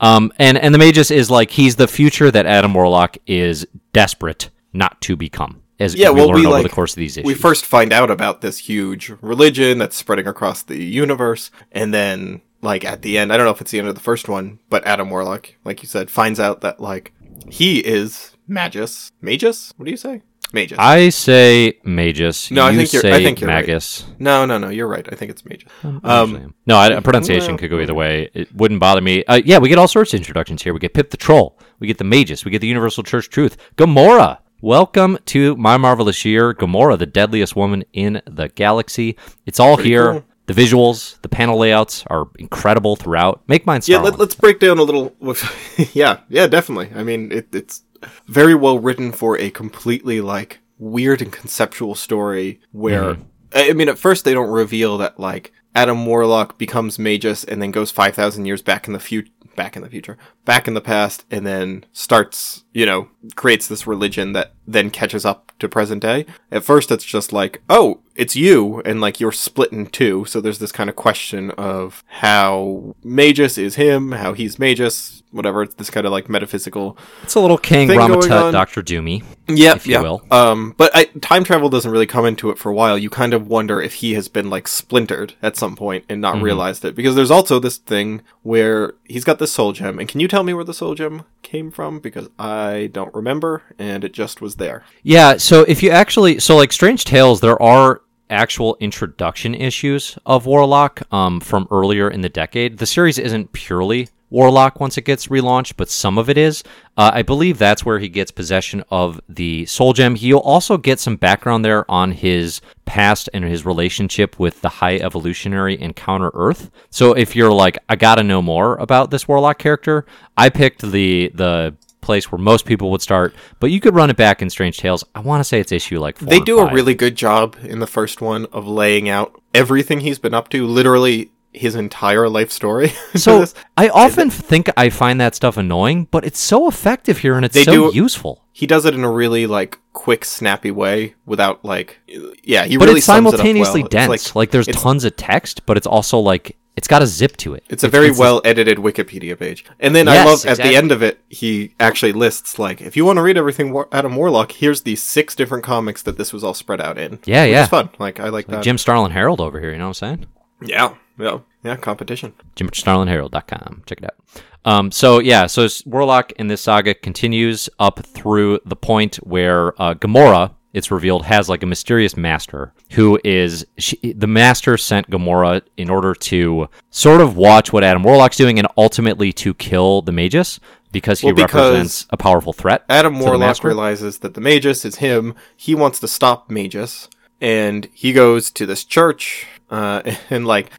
Um, and and the Magus is like he's the future that Adam Warlock is desperate not to become. As Yeah, we well, learn we, over like- the course of these issues. We first find out about this huge religion that's spreading across the universe, and then, like, at the end, I don't know if it's the end of the first one, but Adam Warlock, like you said, finds out that, like, he is Magus. Magus? What do you say? Magus. I say Magus. No, I you think you're- say I think you're right. No, no, no, you're right. I think it's Magus. Um, Um, no, I, pronunciation well, could go either way. It wouldn't bother me. Uh, yeah, we get all sorts of introductions here. We get Pip the Troll. We get the Magus. We get the Universal Church Truth. Gamora. Welcome to My Marvelous Year. Gamora, the deadliest woman in the galaxy. It's all here. cool. The visuals, the panel layouts are incredible throughout. Make mine yeah, let, let's break down a little. *laughs* yeah, yeah, definitely. I mean, it, it's very well written for a completely like weird and conceptual story where Mm-hmm. I mean, at first they don't reveal that like Adam Warlock becomes Magus and then goes five thousand years back in the future. Back in the future, back in the past, and then starts, you know, creates this religion that then catches up to present day. At first, it's just like, oh, it's you, and like you're split in two. So there's this kind of question of how Magus is him, how he's Magus, whatever. It's this kind of like metaphysical. It's a little King Thing Rama-Tut. Doctor Doomy. Yeah, If you yeah. will. Um, but I, time travel doesn't really come into it for a while. You kind of wonder if he has been like splintered at some point and Mm-hmm. not realized it because there's also this thing where he's got this soul gem. And can you tell me where the soul gem came from? Because I don't remember, and it just was there. Yeah, so if you actually so like Strange Tales, there are actual introduction issues of Warlock um, from earlier in the decade. The series isn't purely Warlock once it gets relaunched, but some of it is. Uh, I believe that's where he gets possession of the Soul Gem. He'll also get some background there on his past and his relationship with the High Evolutionary and Counter Earth. So if you're like, I gotta know more about this Warlock character, I picked the the place where most people would start, but you could run it back in Strange Tales. I want to say it's issue like four They do a really good job in the first one of laying out everything he's been up to, literally his entire life story. *laughs* So. I often think I find that stuff annoying, but it's so effective here and it's They so do- useful. he does it in a really like quick, snappy way without like, yeah, he But really it's sums it up simultaneously. It's dense. Like, there's tons of text, but it's also like it's got a zip to it. It's a very well edited Wikipedia page. And then I Yes, love at exactly. the end of it, he actually lists like, if you want to read everything War- Adam Warlock, here's the six different comics that this was all spread out in. Yeah, yeah. is fun. Like I like that. Jim Starlin Herald over here. You know what I'm saying? Yeah, yeah, yeah. Competition. JimStarlinHerald.com. Check it out. Um, so yeah, so Warlock in this saga continues up through the point where uh, Gamora, it's revealed, has like a mysterious master who is she, the master sent Gamora in order to sort of watch what Adam Warlock's doing and ultimately to kill the Magus because he Well, because represents a powerful threat. Adam Warlock realizes that the Magus is him. He wants to stop Magus, and he goes to this church, uh, *laughs* and like,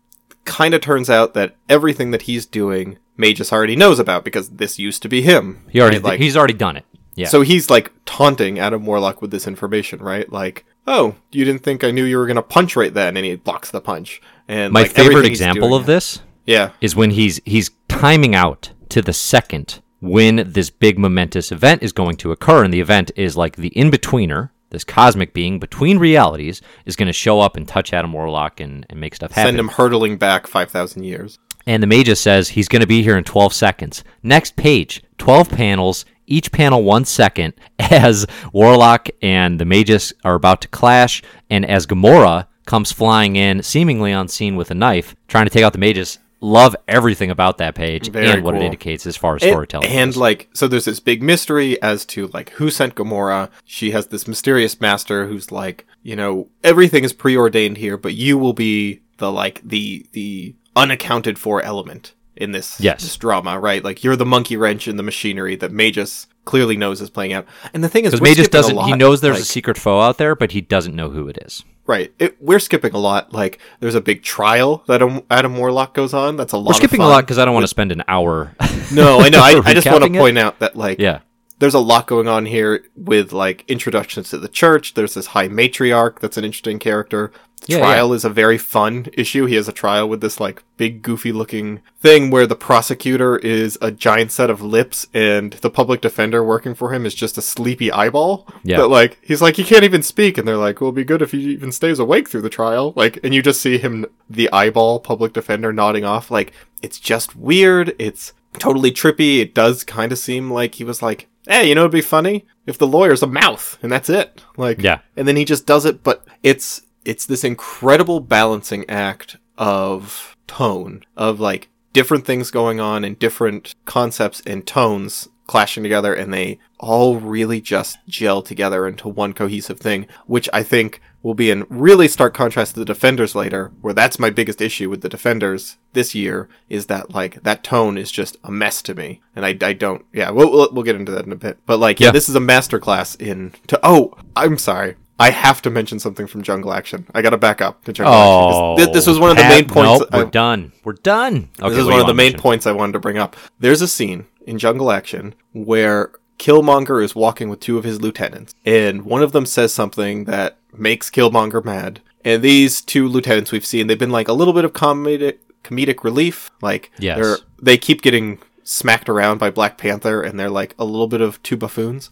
kind of turns out that everything that he's doing, Magus already knows about because this used to be him. He already right? like he's already done it. Yeah. So he's like taunting Adam Warlock with this information, right? Like, oh, you didn't think I knew you were gonna punch right then, and he blocks the punch. And my like, favorite example doing- of this yeah, is when he's he's timing out to the second when this big momentous event is going to occur and the event is like the in-betweener this cosmic being between realities is going to show up and touch adam warlock and, and make stuff happen. send him hurtling back five thousand years. and the magus says he's going to be here in 12 seconds. Next page 12 panels each panel one second *laughs* as warlock and the magus are about to clash and as gamora comes flying in seemingly unseen with a knife trying to take out the magus love everything about that page Very and what it indicates as far as storytelling And, goes. like, so there's this big mystery as to like who sent Gamora. She has this mysterious master who's like, you know, everything is preordained here, but you will be the like the the unaccounted for element in this Yes. this drama, right? Like you're the monkey wrench in the machinery that Magus clearly knows is playing out. And the thing is, Magus a doesn't. He knows there's like- a secret foe out there, but he doesn't know who it is. Right. It, we're skipping a lot. Like, there's a big trial that Adam, Warlock goes on. That's a lot. We're skipping a lot because I don't want to spend an hour. *laughs* No, I know. I, I just want *laughs* to point out that like, yeah, there's a lot going on here with like introductions to the church. There's this high matriarch that's an interesting character. Yeah, trial is a very fun issue. He has a trial with this like big goofy looking thing where the prosecutor is a giant set of lips and the public defender working for him is just a sleepy eyeball. Yeah. But like he's like he can't even speak and they're like, "Well, it'd be good if he even stays awake through the trial." Like and you just see him the eyeball public defender nodding off like it's just weird. It's totally trippy. It does kind of seem like he was like, "Hey, you know it'd be funny if the lawyer's a mouth and that's it." Like Yeah. and then he just does it, but it's it's this incredible balancing act of tone of like different things going on and different concepts and tones clashing together and they all really just gel together into one cohesive thing which i think will be in really stark contrast to the defenders later where that's my biggest issue with the defenders this year is that like that tone is just a mess to me. And i, I don't yeah we'll, we'll, we'll get into that in a bit. But like yeah, Yeah. this is a masterclass in to oh i'm sorry I have to mention something from Jungle Action. I got to back up to Jungle Oh, Action. 'cause This, was one of the Pat, main points. Nope, I- we're done. We're done. Okay, this is one of the main mention? points I wanted to bring up. There's a scene in Jungle Action where Killmonger is walking with two of his lieutenants, and one of them says something that makes Killmonger mad. And these two lieutenants we've seen, they've been like a little bit of comedic comedic relief. Like Yes. they're they keep getting smacked around by Black Panther, and they're like a little bit of two buffoons.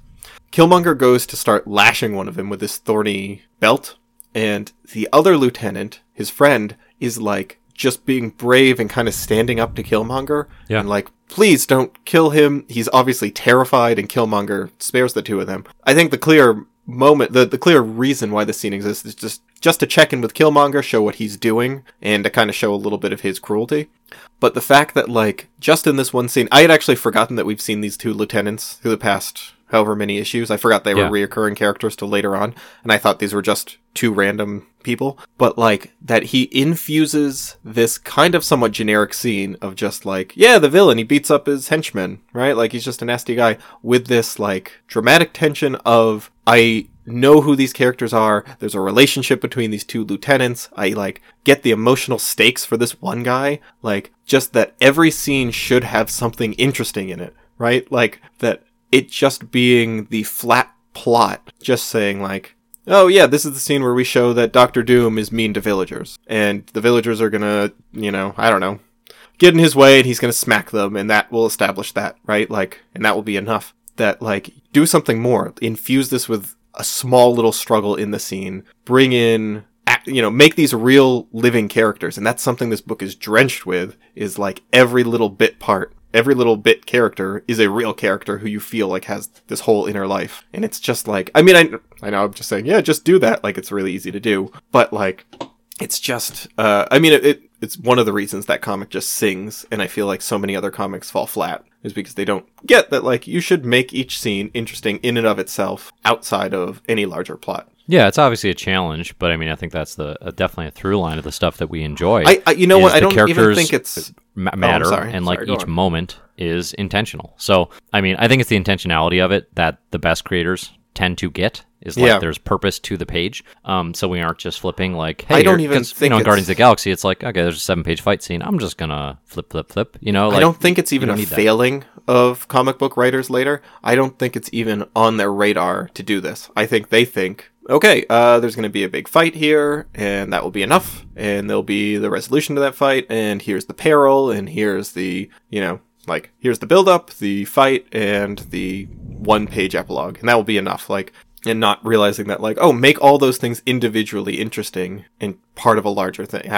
Killmonger goes to start lashing one of them with his thorny belt, and the other lieutenant, his friend, is like just being brave and kind of standing up to Killmonger Yeah. and like please don't kill him. He's obviously terrified, and Killmonger spares the two of them. I think the clear moment, the, the clear reason why this scene exists is just just to check in with Killmonger, show what he's doing, and to kind of show a little bit of his cruelty. But the fact that like just in this one scene, I had actually forgotten that we've seen these two lieutenants through the past however many issues. I forgot they were Yeah. reoccurring characters till later on, and I thought these were just two random people. But like that he infuses this kind of somewhat generic scene of just like, yeah, the villain, he beats up his henchmen, right? Like he's just a nasty guy with this like dramatic tension of I know who these characters are. There's a relationship between these two lieutenants. I like get the emotional stakes for this one guy. Like just that every scene should have something interesting in it, right? Like that it just being the flat plot, just saying like, oh yeah, this is the scene where we show that Doctor Doom is mean to villagers, and the villagers are gonna, you know, I don't know, get in his way, and he's gonna smack them, and that will establish that, right? Like, and that will be enough. That like do something more, infuse this with a small little struggle in the scene, bring in. You know, make these real living characters, and that's something this book is drenched with. Is like every little bit part every little bit character is a real character who you feel like has this whole inner life. And it's just like, I mean, I, I know I'm just saying, yeah, just do that. Like, it's really easy to do. But like, it's just, uh, I mean, it, it, it's one of the reasons that comic just sings. And I feel like so many other comics fall flat is because they don't get that, like, you should make each scene interesting in and of itself outside of any larger plot. Yeah, it's obviously a challenge, but I mean, I think that's the uh, definitely a through line of the stuff that we enjoy. I, I you know what? I don't even think it's, ma- matter, sorry. and like Sorry, each on. moment is intentional. So, I mean, I think it's the intentionality of it that the best creators tend to get. Is like Yeah. there's purpose to the page, um, so we aren't just flipping like. Hey, I don't even think you know, it's- Guardians of the Galaxy, it's like okay, there's a seven page fight scene. I'm just gonna flip, flip, flip. You know, like I don't think it's even a need that. failing of comic book writers later. I don't think it's even on their radar to do this. I think they think, okay, uh, there's going to be a big fight here, and that will be enough, and there'll be the resolution to that fight, and here's the peril, and here's the, you know, like, here's the build up, the fight, and the one page epilogue, and that will be enough. Like, and not realizing that, like, oh, make all those things individually interesting and part of a larger thing.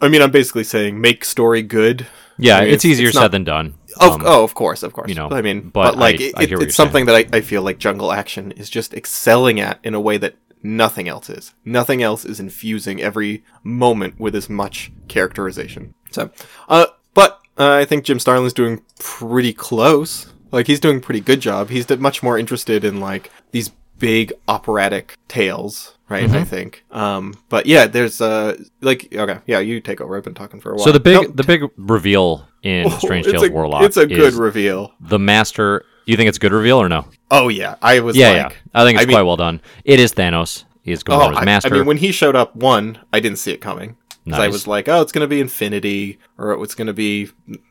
I mean, I'm basically saying make story good. Yeah, I mean, it's, easier said not- than done. Of, Um, oh, of course, of course. you know, I mean, but but, like, I- it, I what it's something that I, I feel like Jungle Action is just excelling at in a way that nothing else is. Nothing else is infusing every moment with as much characterization. So, uh, but uh, I think Jim Starlin's doing pretty close. Like, he's doing a pretty good job. He's much more interested in like these big operatic tales. Right, Mm-hmm. I think. Um, but yeah, there's uh, like, okay, yeah, you take over. I've been talking for a while. So the big the big reveal in *laughs* Strange Tales a, Warlock It's a good reveal. the master. You think it's a good reveal or no? Oh yeah, I was Yeah, like, yeah. I think it's I mean- quite well done. It is Thanos. He is Oh, I, master. I mean, when he showed up, one, I didn't see it coming. 'Cause I Nice. was like, oh, it's going to be Infinity, or it's going to be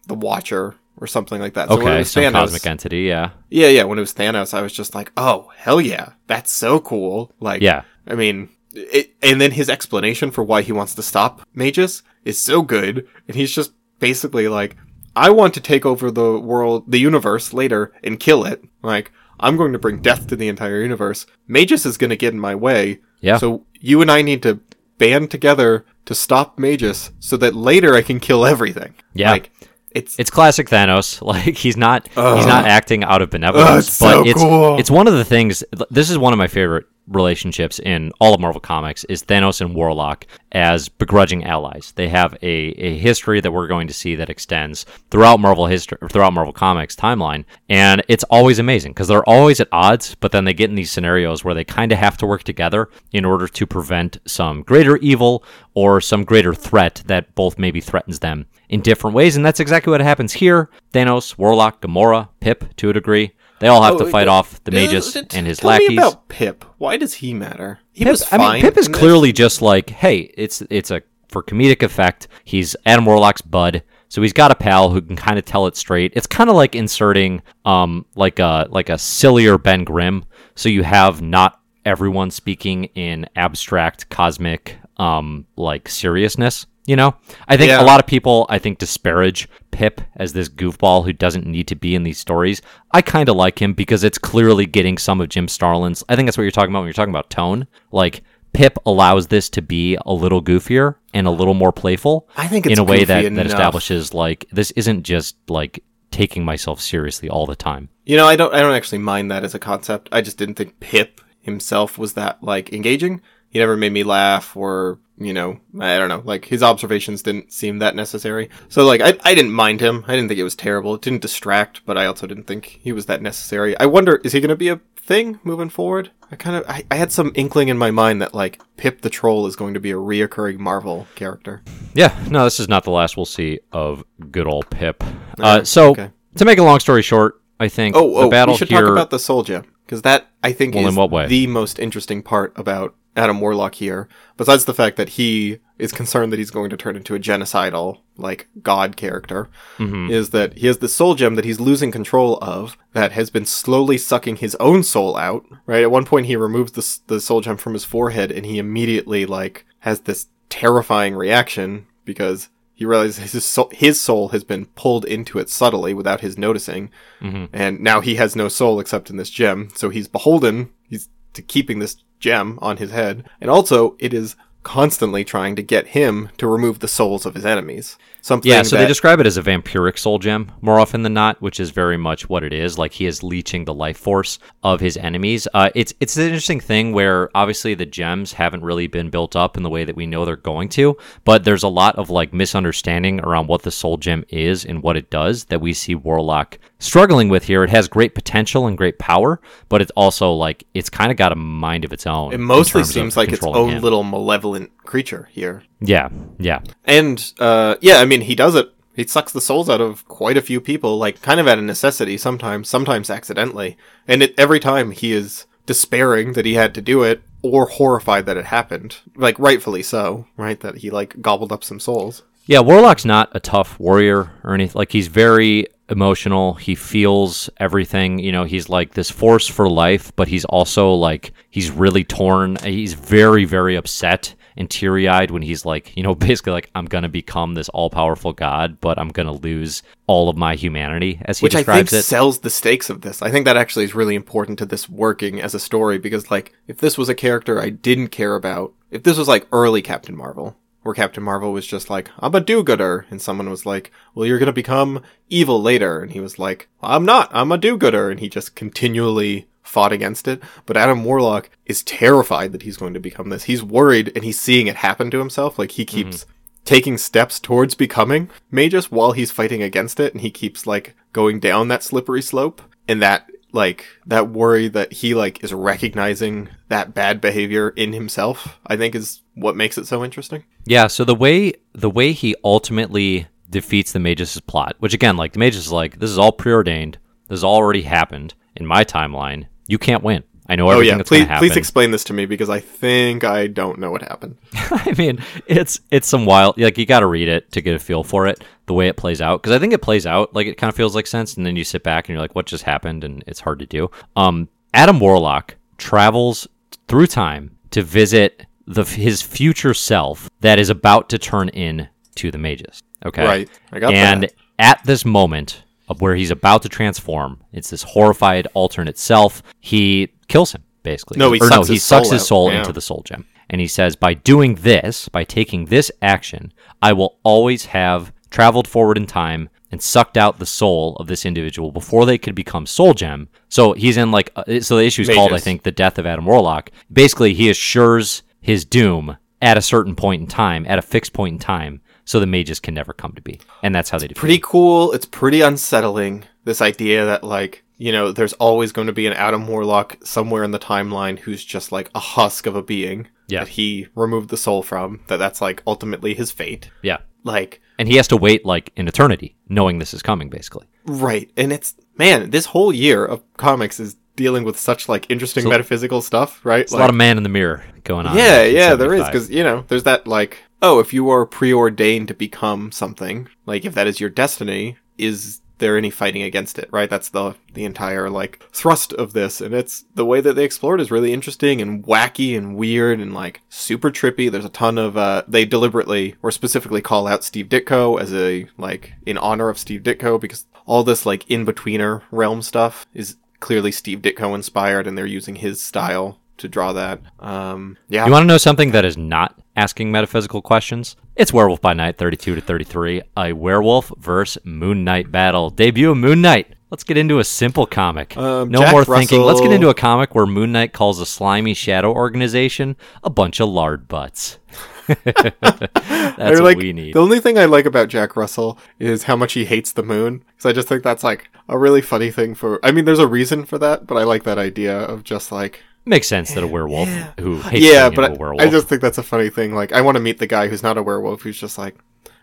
the Watcher, or something like that. So okay, was some Thanos, cosmic entity. Yeah, yeah, yeah. When it was Thanos, I was just like, oh, hell yeah, that's so cool. Like, Yeah. I mean, it, and then his explanation for why he wants to stop Magus is so good, and he's just basically like, I want to take over the world, the universe later, and kill it. Like, I'm going to bring death to the entire universe. Magus is going to get in my way. Yeah. So you and I need to band together to stop Magus so that later I can kill everything. Yeah. Like, it's, it's classic Thanos. *laughs* Like he's not he's not acting out of benevolence, Ugh, it's but so it's cool. it's one of the things. This is one of my favorite relationships in all of Marvel Comics is Thanos and Warlock as begrudging allies. They have a, a history that we're going to see that extends throughout Marvel history, throughout Marvel Comics timeline, and it's always amazing because they're always at odds, but then they get in these scenarios where they kind of have to work together in order to prevent some greater evil or some greater threat that both maybe threatens them in different ways, and that's exactly what happens here. Thanos, Warlock, Gamora, Pip, to a degree. They all have Oh, to fight uh, off the uh, Magus t- and his lackeys. About Pip. Why does he matter? He Pip, was I fine. mean, Pip is clearly just like, hey, it's it's a for comedic effect. He's Adam Warlock's bud, so he's got a pal who can kind of tell it straight. It's kind of like inserting um like a like a sillier Ben Grimm. So you have not everyone speaking in abstract cosmic um like seriousness. You know, I think Yeah. a lot of people, I think, disparage Pip as this goofball who doesn't need to be in these stories. I kind of like him because it's clearly getting some of Jim Starlin's. I think that's what you're talking about when you're talking about tone. Like Pip allows this to be a little goofier and a little more playful. I think in a way that, that establishes like this isn't just like taking myself seriously all the time. You know, I don't I don't actually mind that as a concept. I just didn't think Pip himself was that like engaging. He never made me laugh or, you know, I don't know, like his observations didn't seem that necessary. So like I I didn't mind him. I didn't think it was terrible. It didn't distract, but I also didn't think he was that necessary. I wonder is he going to be a thing moving forward? I kind of I, I had some inkling in my mind that like Pip the Troll is going to be a reoccurring Marvel character. Yeah, no, this is not the last we'll see of good old Pip. Uh, so okay. to make a long story short, I think Oh, the oh, battle we should here. talk about the Soul Gem because that I think Well, is in what way? the most interesting part about Adam Warlock here. Besides the fact that he is concerned that he's going to turn into a genocidal like god character, Mm-hmm. is that he has the Soul Gem that he's losing control of that has been slowly sucking his own soul out. Right at one point, he removes the the Soul Gem from his forehead, and he immediately like has this terrifying reaction because. He realizes his soul, his soul has been pulled into it subtly without his noticing, and now he has no soul except in this gem. So he's beholden. He's to keeping this gem on his head, and also it is constantly trying to get him to remove the souls of his enemies. Something Yeah, so that, they describe it as a vampiric soul gem more often than not, which is very much what it is. Like he is leeching the life force of his enemies. Uh, it's it's an interesting thing where obviously the gems haven't really been built up in the way that we know they're going to, but there's a lot of like misunderstanding around what the soul gem is and what it does that we see Warlock struggling with here. It has great potential and great power, but it's also like it's kind of got a mind of its own. it mostly seems like its own him. little malevolent creature here. Yeah, yeah. And uh, yeah, I mean, he does it. He sucks the souls out of quite a few people, like kind of out of necessity sometimes, sometimes accidentally. And it, every time he is despairing that he had to do it or horrified that it happened. Like rightfully so, right? That he like gobbled up some souls. Yeah, Warlock's not a tough warrior or anything. Like he's very emotional. He feels everything. You know, he's like this force for life, but he's also like he's really torn. He's very, very upset and teary eyed when he's like, you know, *laughs* basically like I'm gonna become this all powerful god, but I'm gonna lose all of my humanity, as he Which I think it. sells the stakes of this. I think that actually is really important to this working as a story because like if this was a character I didn't care about, if this was like early Captain Marvel, where Captain Marvel was just like, I'm a do-gooder, and someone was like, well, you're gonna become evil later, and he was like, I'm not, I'm a do-gooder, and he just continually fought against it. But Adam Warlock is terrified that he's going to become this. He's worried, and he's seeing it happen to himself. Like he keeps mm-hmm. taking steps towards becoming Magus while he's fighting against it, and he keeps like going down that slippery slope, and that like that worry that he like is recognizing that bad behavior in himself i think is what makes it so interesting Yeah, so the way the way he ultimately defeats the Magus' plot, which again, like the Magus is like, this is all preordained, this has already happened in my timeline. You can't win. I know oh everything yeah that's please going to happen. please explain this to me because i think i don't know what happened *laughs* I mean, it's it's some wild. Like you got to read it to get a feel for it, the way it plays out. Because I think it plays out like it kind of feels like sense, and then you sit back and you're like, what just happened? And it's hard to do. Um, Adam Warlock travels through time to visit the his future self that is about to turn in to the Magus. Okay, Right. I got and that. at this moment where he's about to transform, it's this horrified alternate self. He kills him basically. No, he or no, sucks he his sucks soul his out. soul Yeah. into the soul gem. And he says, by doing this, by taking this action, I will always have traveled forward in time and sucked out the soul of this individual before they could become soul gem. So he's in like, uh, so the issue is called, I think, the death of Adam Warlock. Basically, he assures his doom at a certain point in time, at a fixed point in time, so the Magus can never come to be. And that's how they defeat. pretty cool it's pretty unsettling this idea that like you know there's always going to be an adam warlock somewhere in the timeline who's just like a husk of a being Yeah. that he removed the soul from that that's like ultimately his fate Yeah. like And he has to wait like an eternity, knowing this is coming, basically. Right. And it's man, this whole year of comics is dealing with such like interesting So- metaphysical stuff, right? It's a lot of man in the mirror going on. Yeah, yeah, there is cuz you know, there's that like oh, if you are preordained to become something, like if that is your destiny, is there any fighting against it, right? That's the the entire like thrust of this and it's the way that they explore it is really interesting and wacky and weird and like super trippy. There's a ton of uh they deliberately or specifically call out Steve Ditko as a like in honor of Steve Ditko because all this like in-betweener realm stuff is clearly Steve Ditko inspired and they're using his style to draw that. Um yeah. You want to know something that is not asking metaphysical questions. It's Werewolf by Night 32 to 33, a werewolf versus Moon Knight battle. Debut of Moon Knight. Let's get into a simple comic. Um, no Jack more thinking. Let's get into a comic where Moon Knight calls a slimy shadow organization a bunch of lard butts. *laughs* That's like, we need. The only thing I like about Jack Russell is how much he hates the moon. Because I just think that's like a really funny thing for. I mean, there's a reason for that, but I like that idea of just like. Makes sense that a werewolf who hates yeah, being but a I, werewolf. I just think that's a funny thing. Like, I want to meet the guy who's not a werewolf who's just like,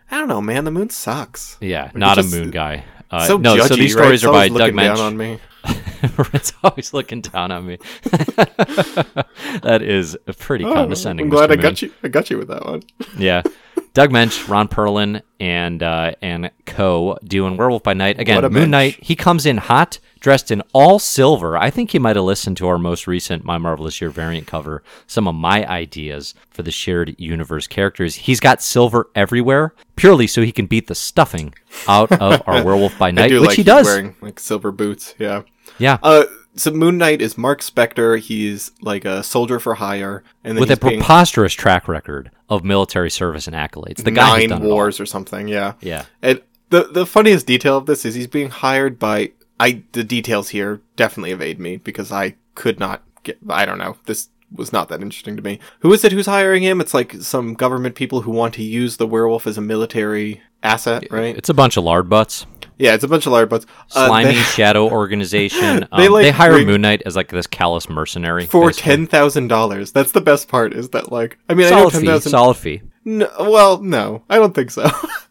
I don't know, man, the moon sucks. yeah, not just- a moon guy. Uh, so no, judgy, so these stories It's are by Doug looking Moench. on me. *laughs* it's always looking down on me. *laughs* that is pretty Oh, condescending. I'm glad Mr. I Moon. got you. I got you with that one. *laughs* Yeah. Doug Moench, Don Perlin, and uh, and Co. doing Werewolf by Night again. Moon bench. Knight. He comes in hot, dressed in all silver. I think he might have listened to our most recent My Marvelous Year variant cover. Some of my ideas for the shared universe characters. He's got silver everywhere, purely so he can beat the stuffing out of *laughs* our Werewolf by Night, which like he does. wearing like silver boots. Yeah. yeah. Uh, so Moon Knight is Mark Spector. He's like a soldier for hire, and then with a he's being preposterous track record of military service and accolades. The guy nine done it all. wars or something. Yeah. Yeah. And the the funniest detail of this is he's being hired by I. The details here definitely evade me because I could not get. I don't know. This was not that interesting to me. Who is it who's hiring him? It's like some government people who want to use the werewolf as a military asset, right? It's a bunch of lard butts. Yeah, it's a bunch of lard butts. Uh, slimy they- shadow organization. *laughs* Um, They, they, hire Moon Knight as like this callous mercenary for basically. ten thousand dollars. That's the best part. Is that like I mean I know solid ten thousand. Solid fee. No, well, no, I don't think so. *laughs*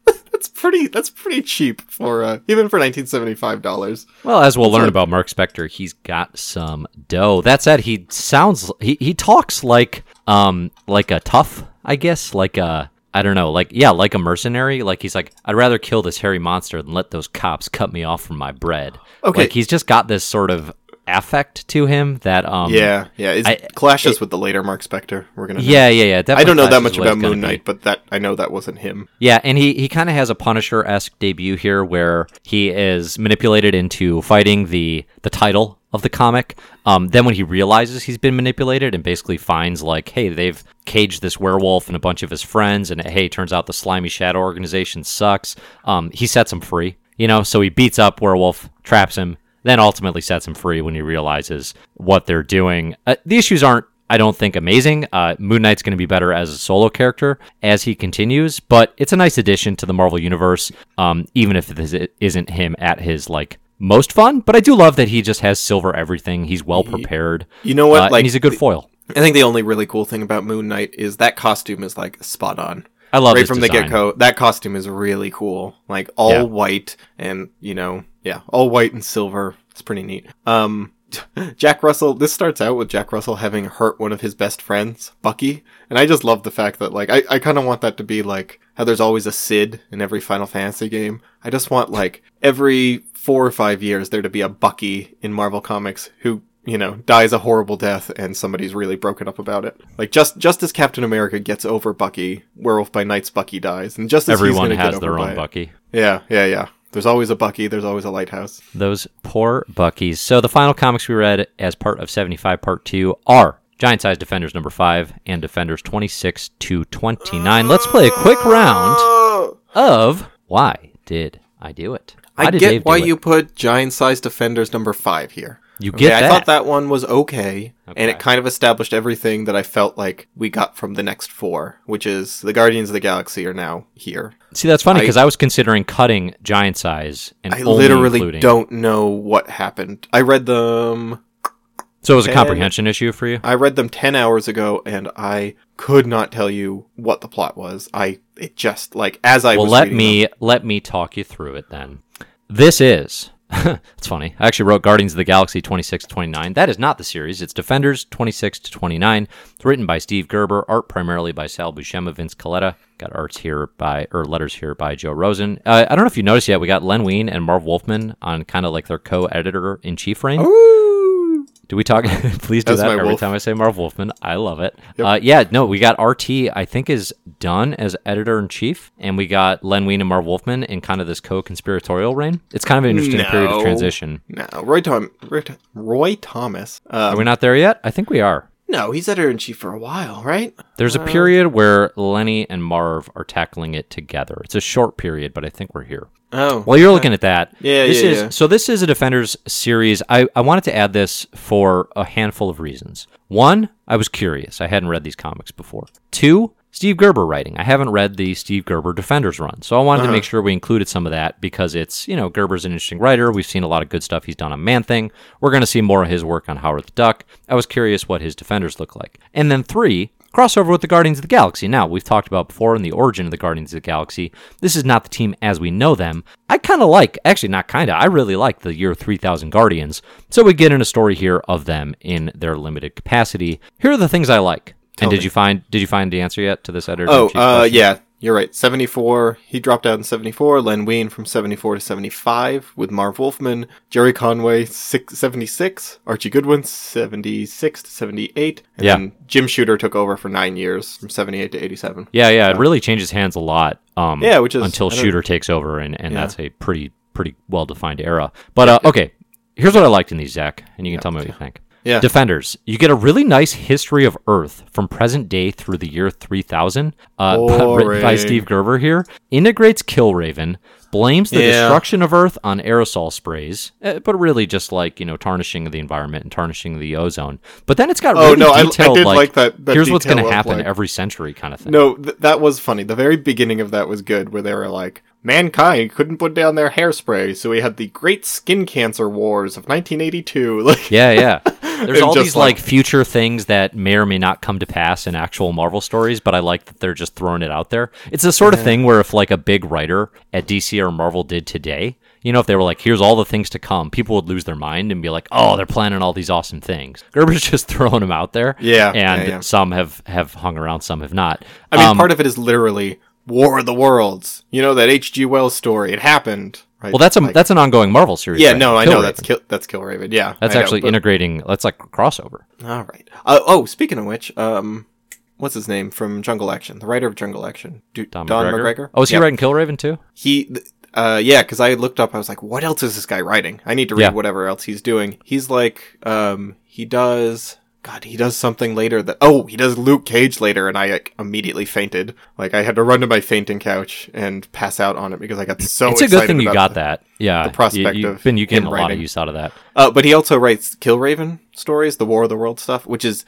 pretty. That's pretty cheap for uh, even for nineteen seventy five dollars. Well, as we'll learn about Mark Spector, he's got some dough. That said, he sounds he he talks like um like a tough, I guess, like a I don't know, like yeah, like a mercenary. Like he's like, I'd rather kill this hairy monster than let those cops cut me off from my bread. Okay. like he's just got this sort of affect to him that um Yeah, yeah. It I- clashes with the later Mark Spector. We're gonna. know. yeah yeah yeah. I don't know that much about Moon be. Knight, but that I know that wasn't him. Yeah, and he, he kind of has a Punisher esque debut here where he is manipulated into fighting the the title of the comic. Um, then when he realizes he's been manipulated and basically finds like, hey, they've caged this werewolf and a bunch of his friends, and hey, turns out the slimy shadow organization sucks. Um, he sets him free. You know, so he beats up werewolf, traps him, then ultimately sets him free when he realizes what they're doing. Uh, the issues aren't I don't think amazing. Uh, Moon Knight's going to be better as a solo character as he continues, but it's a nice addition to the Marvel universe. Um, even if this isn't him at his like most fun, but I do love that he just has silver everything. He's well prepared. You know what? Uh, and like he's a good foil. I think the only really cool thing about Moon Knight is that costume is like spot on. I love right from the get go. That costume is really cool. Like all Yeah. white and you know, yeah, all white and silver. It's pretty neat. Um, *laughs* Jack Russell. This starts out with Jack Russell having hurt one of his best friends, Bucky, and I just love the fact that like I, I kind of want that to be like how there's always a Sid in every Final Fantasy game. I just want like every four or five years there to be a Bucky in Marvel Comics who you know, dies a horrible death and somebody's really broken up about it. Like just just as Captain America gets over Bucky, Werewolf by Night's Bucky dies, and just as Everyone has their own by it- Bucky. Yeah, yeah, yeah. There's always a Bucky. There's always a lighthouse. Those poor Buckies. So the final comics we read as part of 75 Part 2 are Giant Size Defenders number 5 and Defenders 26 to 29. Let's play a quick round of Why Did I Do It? Why I did get Dave why you put Giant Size Defenders number five here. You Okay, get I thought that one was okay, and it kind of established everything that I felt like we got from the next four, which is the Guardians of the Galaxy are now here. See, that's funny because I, was considering cutting Giant Size and I literally including. don't know what happened. I read them. So it was a comprehension issue for you. I read them ten hours ago, and I could not tell you what the plot was. I it just like as I well, let me them- let me talk you through it then. This is. *laughs* it's funny. I actually wrote Guardians of the Galaxy 26 to 29. That is not the series. It's Defenders 26 to 29. It's written by Steve Gerber, art primarily by Sal Buscema, Vince Colletta. Got arts here by or letters here by Joe Rosen. Uh, I don't know if you noticed yet. We got Len Wein and Marv Wolfman on kind of like their co-editor in chief reign. Ooh. Do we talk? *laughs* Please do That's that every wolf. time I say Marv Wolfman. I love it. Uh, yeah, no, we got RT. I think is done as editor in chief, and we got Len Wein and Marv Wolfman in kind of this co-conspiratorial reign. It's kind of an interesting period of transition. No, Roy Tom, Roy, Roy Thomas. Are Um, we not there yet? I think we are. No, he's editor in chief for a while, right? There's a period where Lenny and Marv are tackling it together. It's a short period, but I think we're here. Oh, While you're looking at that, Yeah, this yeah, is yeah. so this is a Defenders series. I, I wanted to add this for a handful of reasons. One, I was curious. I hadn't read these comics before. Two, Steve Gerber writing. I haven't read the Steve Gerber Defenders run, so I wanted Uh-huh. to make sure we included some of that because it's, you know, Gerber's an interesting writer. We've seen a lot of good stuff he's done on Man Thing. We're going to see more of his work on Howard the Duck. I was curious what his Defenders look like. And then three, crossover with the Guardians of the Galaxy. Now, we've talked about before in the origin of the Guardians of the Galaxy. This is not the team as we know them. I kind of like, actually, not kind of, I really like the year 3000 Guardians. So we get in a story here of them in their limited capacity. Here are the things I like. and did you find did you find the answer yet to this editor? Oh, uh, yeah, you're right. 74. He dropped out in 74. Len Wein from 74 to 75 with Marv Wolfman. Gerry Conway, six, 76. Archie Goodwin, 76 to 78. And Yeah. then Jim Shooter took over for nine years from 78 to 87. Yeah, yeah, it really changes hands a lot. Um, Yeah, which is- until Shooter takes over, and, and that's a pretty pretty well defined era. But uh, okay, here's what I liked in these, Zach, and you can tell me what you think. Yeah. Defenders, you get a really nice history of Earth from present day through the year 3000, uh, *laughs* written by Steve Gerber here. Integrates Killraven, blames the Yeah. destruction of Earth on aerosol sprays, uh, but really just like you know tarnishing the environment and tarnishing the ozone. But then it's got Oh, really no, I- I detailed did like, like that- that here's what's going to happen like- every century kind of thing. No, th- that was funny. The very beginning of that was good, where they were like, mankind couldn't put down their hairspray, so we had the Great Skin Cancer Wars of 1982. *laughs* Like, Yeah, yeah. There's *laughs* all these like, like- future things that may or may not come to pass in actual Marvel stories, but I like that they're just throwing it out there. It's the sort of thing where if like a big writer at DC or Marvel did today, you know, if they were like, "Here's all the things to come," people would lose their mind and be like, "Oh, they're planning all these awesome things." *laughs* Gerber's just throwing them out there. Yeah, and yeah, yeah. some have have hung around, some have not. I mean, Um, part of it is literally War of the Worlds. You know that H.G. Wells story. It happened. Right? well, that's a Like- that's an ongoing Marvel series. yeah. right? No, I know Killraven. that's Kill, that's Killraven. Yeah, that's I know, actually but- integrating. That's like crossover. All right. Uh, oh, speaking of which, um, what's his name from Jungle Action? The writer of Jungle Action, Don, Don McGregor. McGregor. Oh, is he Yeah. writing Killraven too? He, th- uh, yeah, because I looked up, I was like, what else is this guy writing? I need to read Yeah. whatever else he's doing. He's like, um, he does. God, he does something later that. Oh, he does Luke Cage later, and I like, immediately fainted. Like I had to run to my fainting couch and pass out on it because I got so. Excited. It's a good thing you got the- that. Yeah, the prospect you, of have been you getting a lot of use out of that. Uh, but he also writes Killraven stories, the War of the World stuff, which is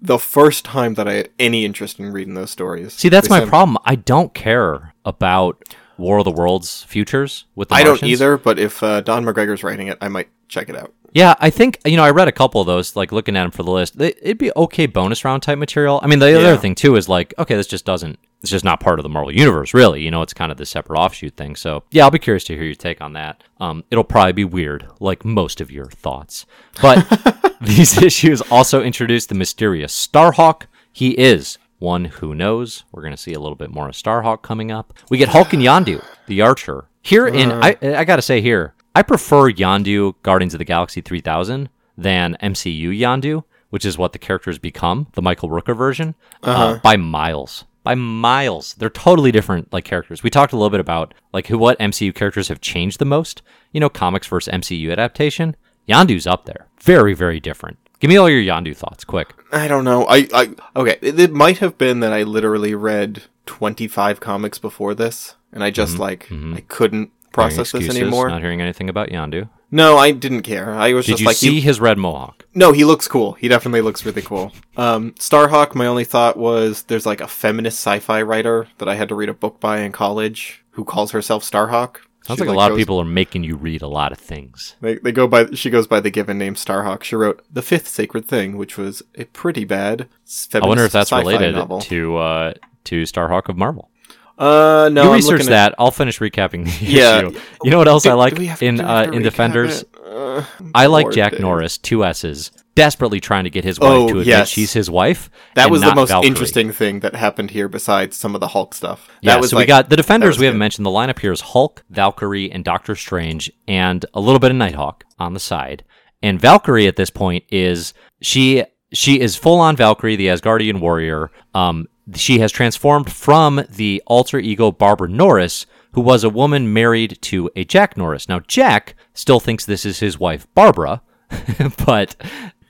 the first time that I had any interest in reading those stories. See, that's They my problem. I don't care about War of the Worlds futures with the I don't either, but if uh, Don McGregor's writing it, I might check it out. Yeah, I think you know I read a couple of those, like looking at them for the list. They, it'd be okay bonus round type material. I mean, the Yeah. other thing too is like, okay, this just doesn't. It's just not part of the Marvel universe, really. You know, it's kind of the separate offshoot thing. So yeah, I'll be curious to hear your take on that. Um, it'll probably be weird, like most of your thoughts. But *laughs* these issues also introduce the mysterious Starhawk. He is one who knows. We're going to see a little bit more of Starhawk coming up. We get Hulk and Yondu, the Archer. Here in, I, I got to say here, I prefer Yondu Guardians of the Galaxy 3000 than MCU Yondu, which is what the characters become, the Michael Rooker version, uh uh-huh. by miles. By miles. They're totally different like characters. We talked a little bit about like who what MCU characters have changed the most. You know, comics versus MCU adaptation. Yondu's up there. Very, very different. Give me all your Yondu thoughts, quick. I don't know. I, I okay. It, it might have been that I literally read twenty five comics before this, and I just mm-hmm. like mm-hmm. I couldn't process this anymore. Not hearing anything about Yondu. No, I didn't care. I was Did just you like, see he, his red mohawk? no, he looks cool. He definitely looks really cool. Um, Starhawk. My only thought was there's like a feminist sci-fi writer that I had to read a book by in college who calls herself Starhawk. Sounds She, like a lot of people are making you read a lot of things. They, they go by. She goes by the given name Starhawk. She wrote the fifth sacred thing, which was a pretty bad. I wonder if feminist that's related novel. to uh, to Starhawk of Marvel. Uh, no, you I'm research looking at- that. I'll finish recapping the *laughs* Yeah. issue. You know what else I like we have- in uh, in Defenders? Uh, I'm like Jack Dave. Norris, two S's, desperately trying to get his wife Oh, to admit yes. she's his wife. That was the most Valkyrie. interesting thing that happened here, besides some of the Hulk stuff. That Yeah, was so we got the Defenders. was We haven't mentioned the lineup here is Hulk, Valkyrie, and Doctor Strange, and a little bit of Nighthawk on the side. And Valkyrie at this point is she she is full on Valkyrie, the Asgardian warrior. Um, she has transformed from the alter ego Barbara Norris, who was a woman married to a Jack Norris. Now Jack still thinks this is his wife Barbara, *laughs* but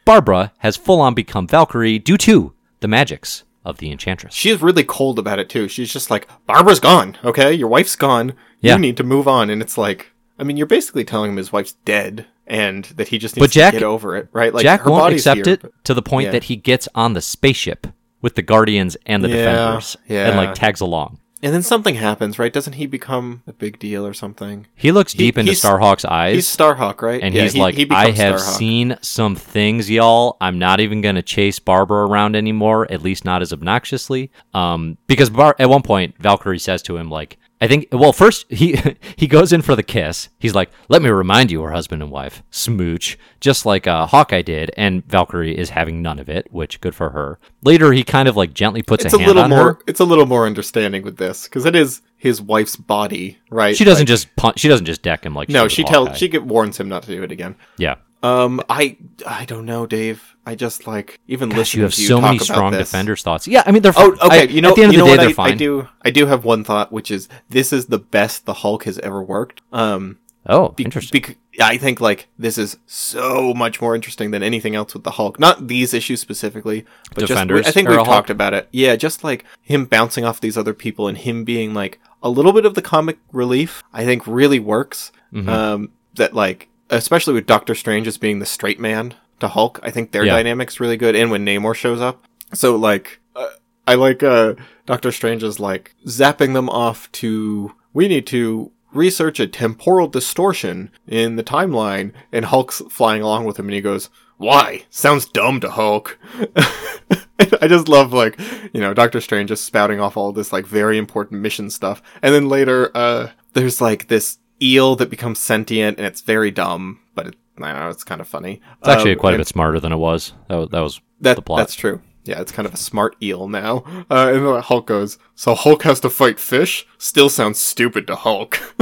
Barbara has full on become Valkyrie due to the magics of the Enchantress. She's really cold about it too. She's just like, Barbara's gone, okay? Your wife's gone. Yeah. You need to move on. And it's like, I mean, you're basically telling him his wife's dead and that he just needs But Jack- to get over it, right? Like, Jack her won't accept here, it but- to the point Yeah. that he gets on the spaceship with the Guardians and the Yeah, Defenders and like tags along. And then something happens, right? Doesn't he become a big deal or something? He looks deep into Starhawk's eyes. He's Starhawk, right? and Yeah, he's he- like, he I have Starhawk. seen some things, y'all. I'm not even gonna chase Barbara around anymore, at least not as obnoxiously. Um, because Bar- at one point, Valkyrie says to him, like, I think, well, first he *laughs* he goes in for the kiss. He's like, "Let me remind you, we're husband and wife." Smooch, just like uh, Hawkeye did, and Valkyrie is having none of it, which good for her. Later, he kind of like gently puts It's a a hand little on more. her. It's a little more understanding with this because it is his wife's body, right? She doesn't Like, just punch. She doesn't just deck him like No, did she tells. She get, warns him not to do it again. yeah. Um, I I don't know, Dave. I just like even Gosh, listening you have to you so many strong this. defenders thoughts. Yeah, I mean they're Oh, okay. I- you know, at the end of the day, they're I, I do. I do have one thought, which is this is the best the Hulk has ever worked. Um, Oh, be- interesting. bec- I think like this is so much more interesting than anything else with the Hulk. Not these issues specifically, but Defenders just I think we've Hulk? talked about it. Yeah, just like him bouncing off these other people and him being like a little bit of the comic relief. I think really works. Mm-hmm. Um, that like especially with Doctor Strange as being the straight man to Hulk. I think their Yeah. dynamic's really good, and when Namor shows up. So like, uh, I like uh, Doctor Strange is like zapping them off to we need to research a temporal distortion in the timeline, and Hulk's flying along with him, and he goes, "Why? Sounds dumb to Hulk." *laughs* I just love like you know Doctor Strange just spouting off all this like very important mission stuff, and then later uh, there's like this eel that becomes sentient, and it's very dumb, but it, I know it's kind of funny. It's actually Um, quite a bit smarter than it was. That was, that was that, the plot. That's true. Yeah, it's kind of a smart eel now. Uh, and then Hulk goes, so Hulk has to fight fish? Still sounds stupid to Hulk. *laughs*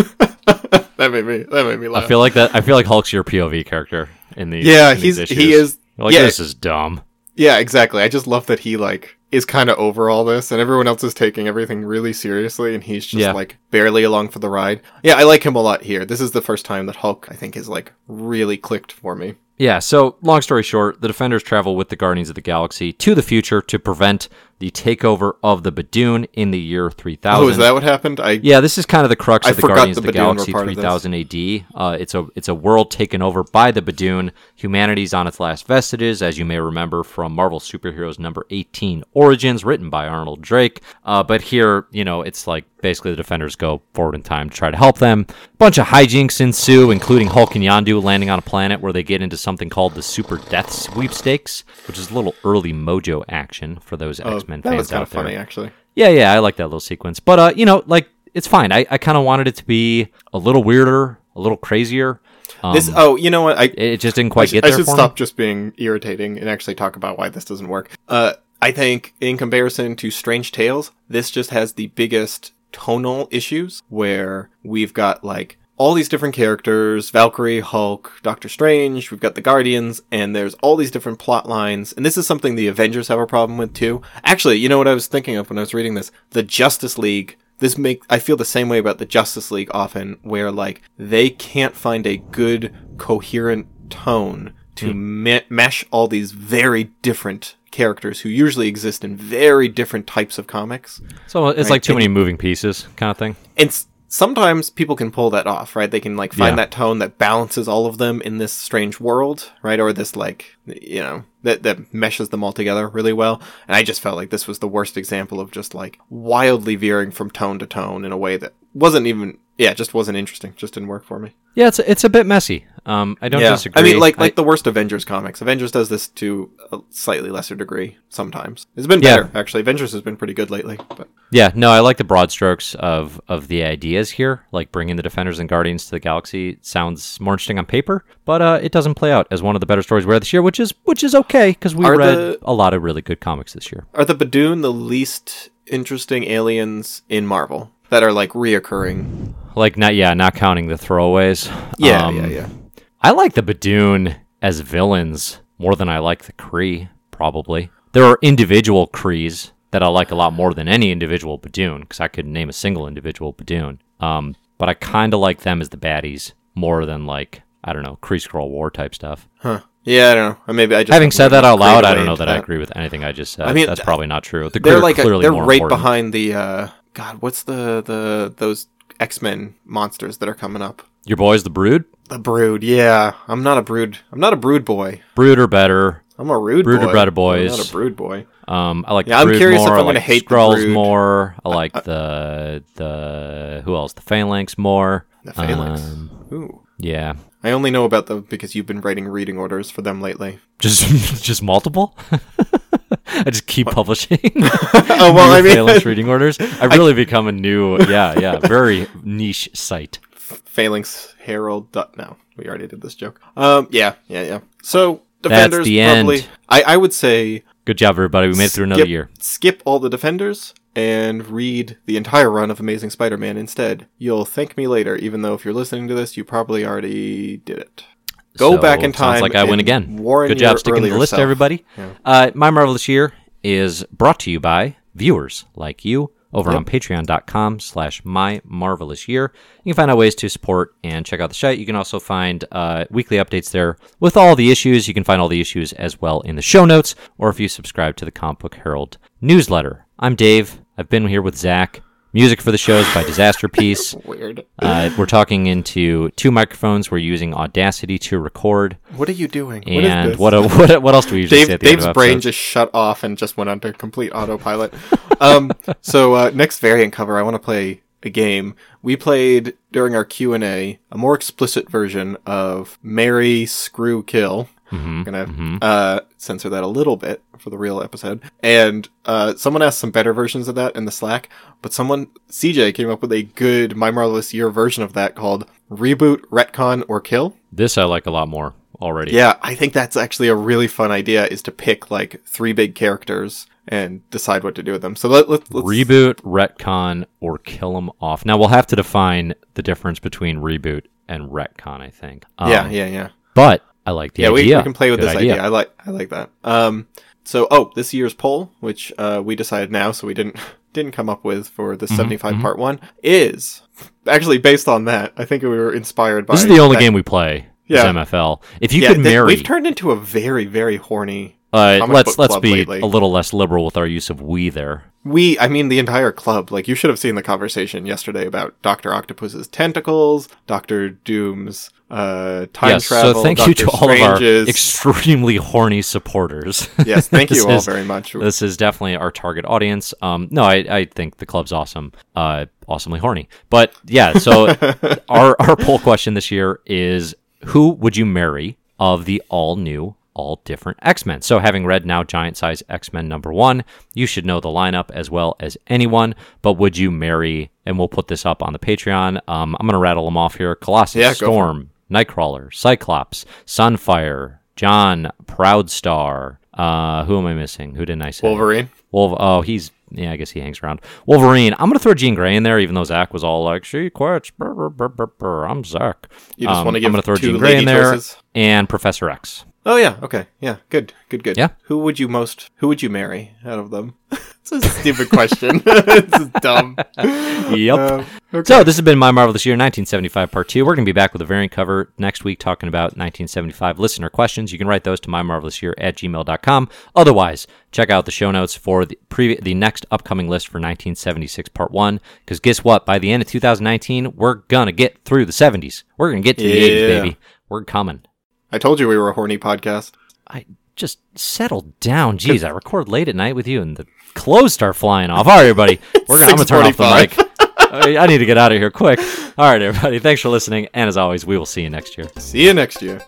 that made me, that made me laugh. I feel like that. I feel like Hulk's your POV character in these. Yeah, in he's- he is- like yeah. this is dumb. yeah, exactly. I just love that he like is kind of over all this and everyone else is taking everything really seriously and he's just Yeah. like barely along for the ride. Yeah, I like him a lot here. This is the first time that Hulk I think is like really clicked for me. Yeah. So long story short, the Defenders travel with the Guardians of the Galaxy to the future to prevent the takeover of the Badoon in the year 3000. Oh, is that what happened? I Yeah, this is kind of the crux I of the Guardians the of the Badoon Galaxy part of this. 3000 AD. Uh, it's a it's a world taken over by the Badoon. Humanity's on its last vestiges, as you may remember from Marvel Superheroes number 18, Origins, written by Arnold Drake. Uh, but here, you know, it's like basically the Defenders go forward in time to try to help them. A bunch of hijinks ensue, including Hulk and Yondu landing on a planet where they get into something called the Super Death Sweepstakes, which is a little early Mojo action for those X Men Oh, that fans was kind out of there. funny actually. Yeah, yeah, I like that little sequence. But uh, you know, like it's fine. I, I kind of wanted it to be a little weirder, a little crazier. Um, This oh, you know what? I it just didn't I quite should, get I should for stop me. just being irritating and actually talk about why this doesn't work. Uh, I think in comparison to Strange Tales, this just has the biggest tonal issues where we've got like all these different characters, Valkyrie, Hulk, Doctor Strange, we've got the Guardians, and there's all these different plot lines. And this is something the Avengers have a problem with too. Actually, you know what I was thinking of when I was reading this? The Justice League this make I feel the same way about the Justice League often, where like they can't find a good coherent tone to hmm. me- mesh all these very different characters who usually exist in very different types of comics. So it's Right, like too and- many moving pieces, kind of thing. And s- sometimes people can pull that off, right? They can like find Yeah. that tone that balances all of them in this strange world, right? Or this like, you know, that that meshes them all together really well. And I just felt like this was the worst example of just like wildly veering from tone to tone in a way that wasn't even yeah, it just wasn't interesting. Just didn't work for me. Yeah, it's it's a bit messy. Um, I don't yeah. disagree. I mean, like I- like the worst Avengers comics. Avengers does this to a slightly lesser degree sometimes. It's been Yeah. better actually. Avengers has been pretty good lately, but Yeah, no, I like the broad strokes of of the ideas here. Like bringing the Defenders and Guardians to the Galaxy sounds more interesting on paper, but uh, it doesn't play out as one of the better stories we read this year, which is which is okay because we Are read the- a lot of really good comics this year. Are the Badoon the least interesting aliens in Marvel that are like reoccurring? Like not yeah, not counting the throwaways. Yeah, Um, yeah, yeah. I like the Badoon as villains more than I like the Kree. Probably there are individual Krees that I like a lot more than any individual Badoon because I couldn't name a single individual Badoon. Um, but I kind of like them as the baddies more than like I don't know Kree Skrull War type stuff. Huh. Yeah, I don't know. Or maybe I just Having said that out loud, I don't know way that I agree with anything I just said. I mean, that's probably not true. The They're like a, they're right important. behind the uh God. What's the the those X Men monsters that are coming up? Your boys, the Brood, The Brood. Yeah, I'm not a Brood. I'm not a Brood boy. Brood are better. I'm a Rude Brood boy. Brood are better I'm boys. not a Brood boy. Um, I like Yeah, the I'm curious if. I'm like gonna hate the Skrulls Brood. more. I like the the who else? The Phalanx more. The Phalanx. Um, Ooh. yeah, I only know about them because you've been writing reading orders for them lately. just *laughs* just multiple. *laughs* *laughs* I just keep publishing. *laughs* *laughs* oh well, I mean, Phalanx reading orders. I've really become a new, yeah, yeah, very niche site. Phalanx Herald. dot- No, we already did this joke. Um, yeah, yeah, yeah. So defenders That's the probably. end. I I would say Good job, everybody. We made it through another year. Skip all the defenders and read the entire run of Amazing Spider-Man instead. You'll thank me later, even though if you're listening to this, you probably already did it. Go So, back in time. Sounds like I win again. warn Good job sticking to the list, self. everybody. Uh, My Marvelous Year is brought to you by viewers like you over on patreon.com slash my marvelous year you can find out ways to support and check out the site you can also find uh, weekly updates there with all the issues you can find all the issues as well in the show notes or if you subscribe to the comic book herald newsletter i'm dave i've been here with zach music for the show is by disaster *laughs* piece Weird. uh, we're talking into two microphones we're using audacity to record What are you doing? What is and this? what, *laughs* what what else do we usually say Dave, at the end Dave's of brain just shut off and just went onto complete autopilot. *laughs* um, so uh, next variant cover, I want to play a game we played during our Q and A, a more explicit version of "Marry, Screw, Kill." Mm-hmm, I'm gonna uh, censor that a little bit for the real episode. And uh, someone asked some better versions of that in the Slack, but someone CJ came up with a good My Marvelous Year version of that called "Reboot, Retcon, or Kill." This I like a lot more already. Yeah, I think that's actually a really fun idea is to pick like three big characters and decide what to do with them. So let, let, let's Reboot, retcon, or kill them off. Now we'll have to define the difference between reboot and retcon. I think. Um, Yeah, yeah, yeah. But I like the Yeah, we, idea. Yeah, we can play with Good this idea. I like I like that. Um so oh, this year's poll, which uh we decided now so we didn't *laughs* didn't come up with for Mm-hmm, the 75 part 1 is actually based on that. I think we were inspired by This is the only that- game we play. Yeah. Is MFL. If you yeah, could marry, We've turned into a very very horny uh, let's let's be lately. a little less liberal with our use of we there. We, I mean, the entire club. Like, you should have seen the conversation yesterday about Doctor Octopus's tentacles, Doctor Doom's uh, time yes. travel. so thank you to Doctor all of our extremely horny supporters. yes, *laughs* thank you all is- very much. this is definitely our target audience. Um, no, I, I think the club's awesome, uh, awesomely horny. But yeah, so *laughs* our our poll question this year is: Who would you marry of the all new, all different X Men? So, having read now Giant Size X Men number one, you should know the lineup as well as anyone. But would you marry? And we'll put this up on the Patreon. Um, I'm gonna rattle them off here: Colossus, Yeah, go for it. Storm, Nightcrawler, Cyclops, Sunfire, John, Proudstar. Uh, who am I missing? Who didn't I say? Wolverine. Wolv- oh, he's yeah, I guess he hangs around. Wolverine. I'm gonna throw Jean Grey in there, even though Zach was all like, "She quits." Brr, brr, brr. I'm Zach. You just Um, want to give I'm gonna throw Jean Grey in there choices? and Professor X. Oh yeah, okay, yeah, good, good, good. Yeah. Who would you most? Who would you marry out of them? *laughs* it's a stupid question. *laughs* it's dumb. Yep. Um, okay. So this has been My Marvelous Year 1975 Part 2. We're going to be back with a variant cover next week talking about 1975 listener questions. You can write those to mymarvelousyear at gmail.com. Otherwise, check out the show notes for the previ- the next upcoming list for 1976 Part 1. Because guess what? By the end of 2019, we're going to get through the 70s. We're going to get to the 80s, baby. We're coming. I told you we were a horny podcast. I just settled down. Jeez, I record late at night with you and the clothes start flying off. All right, everybody. *laughs* We're gonna, I'm going to turn off the mic. 6:45. I I need to get out of here quick. All right, everybody. Thanks for listening. And as always, we will see you next year. See you next year.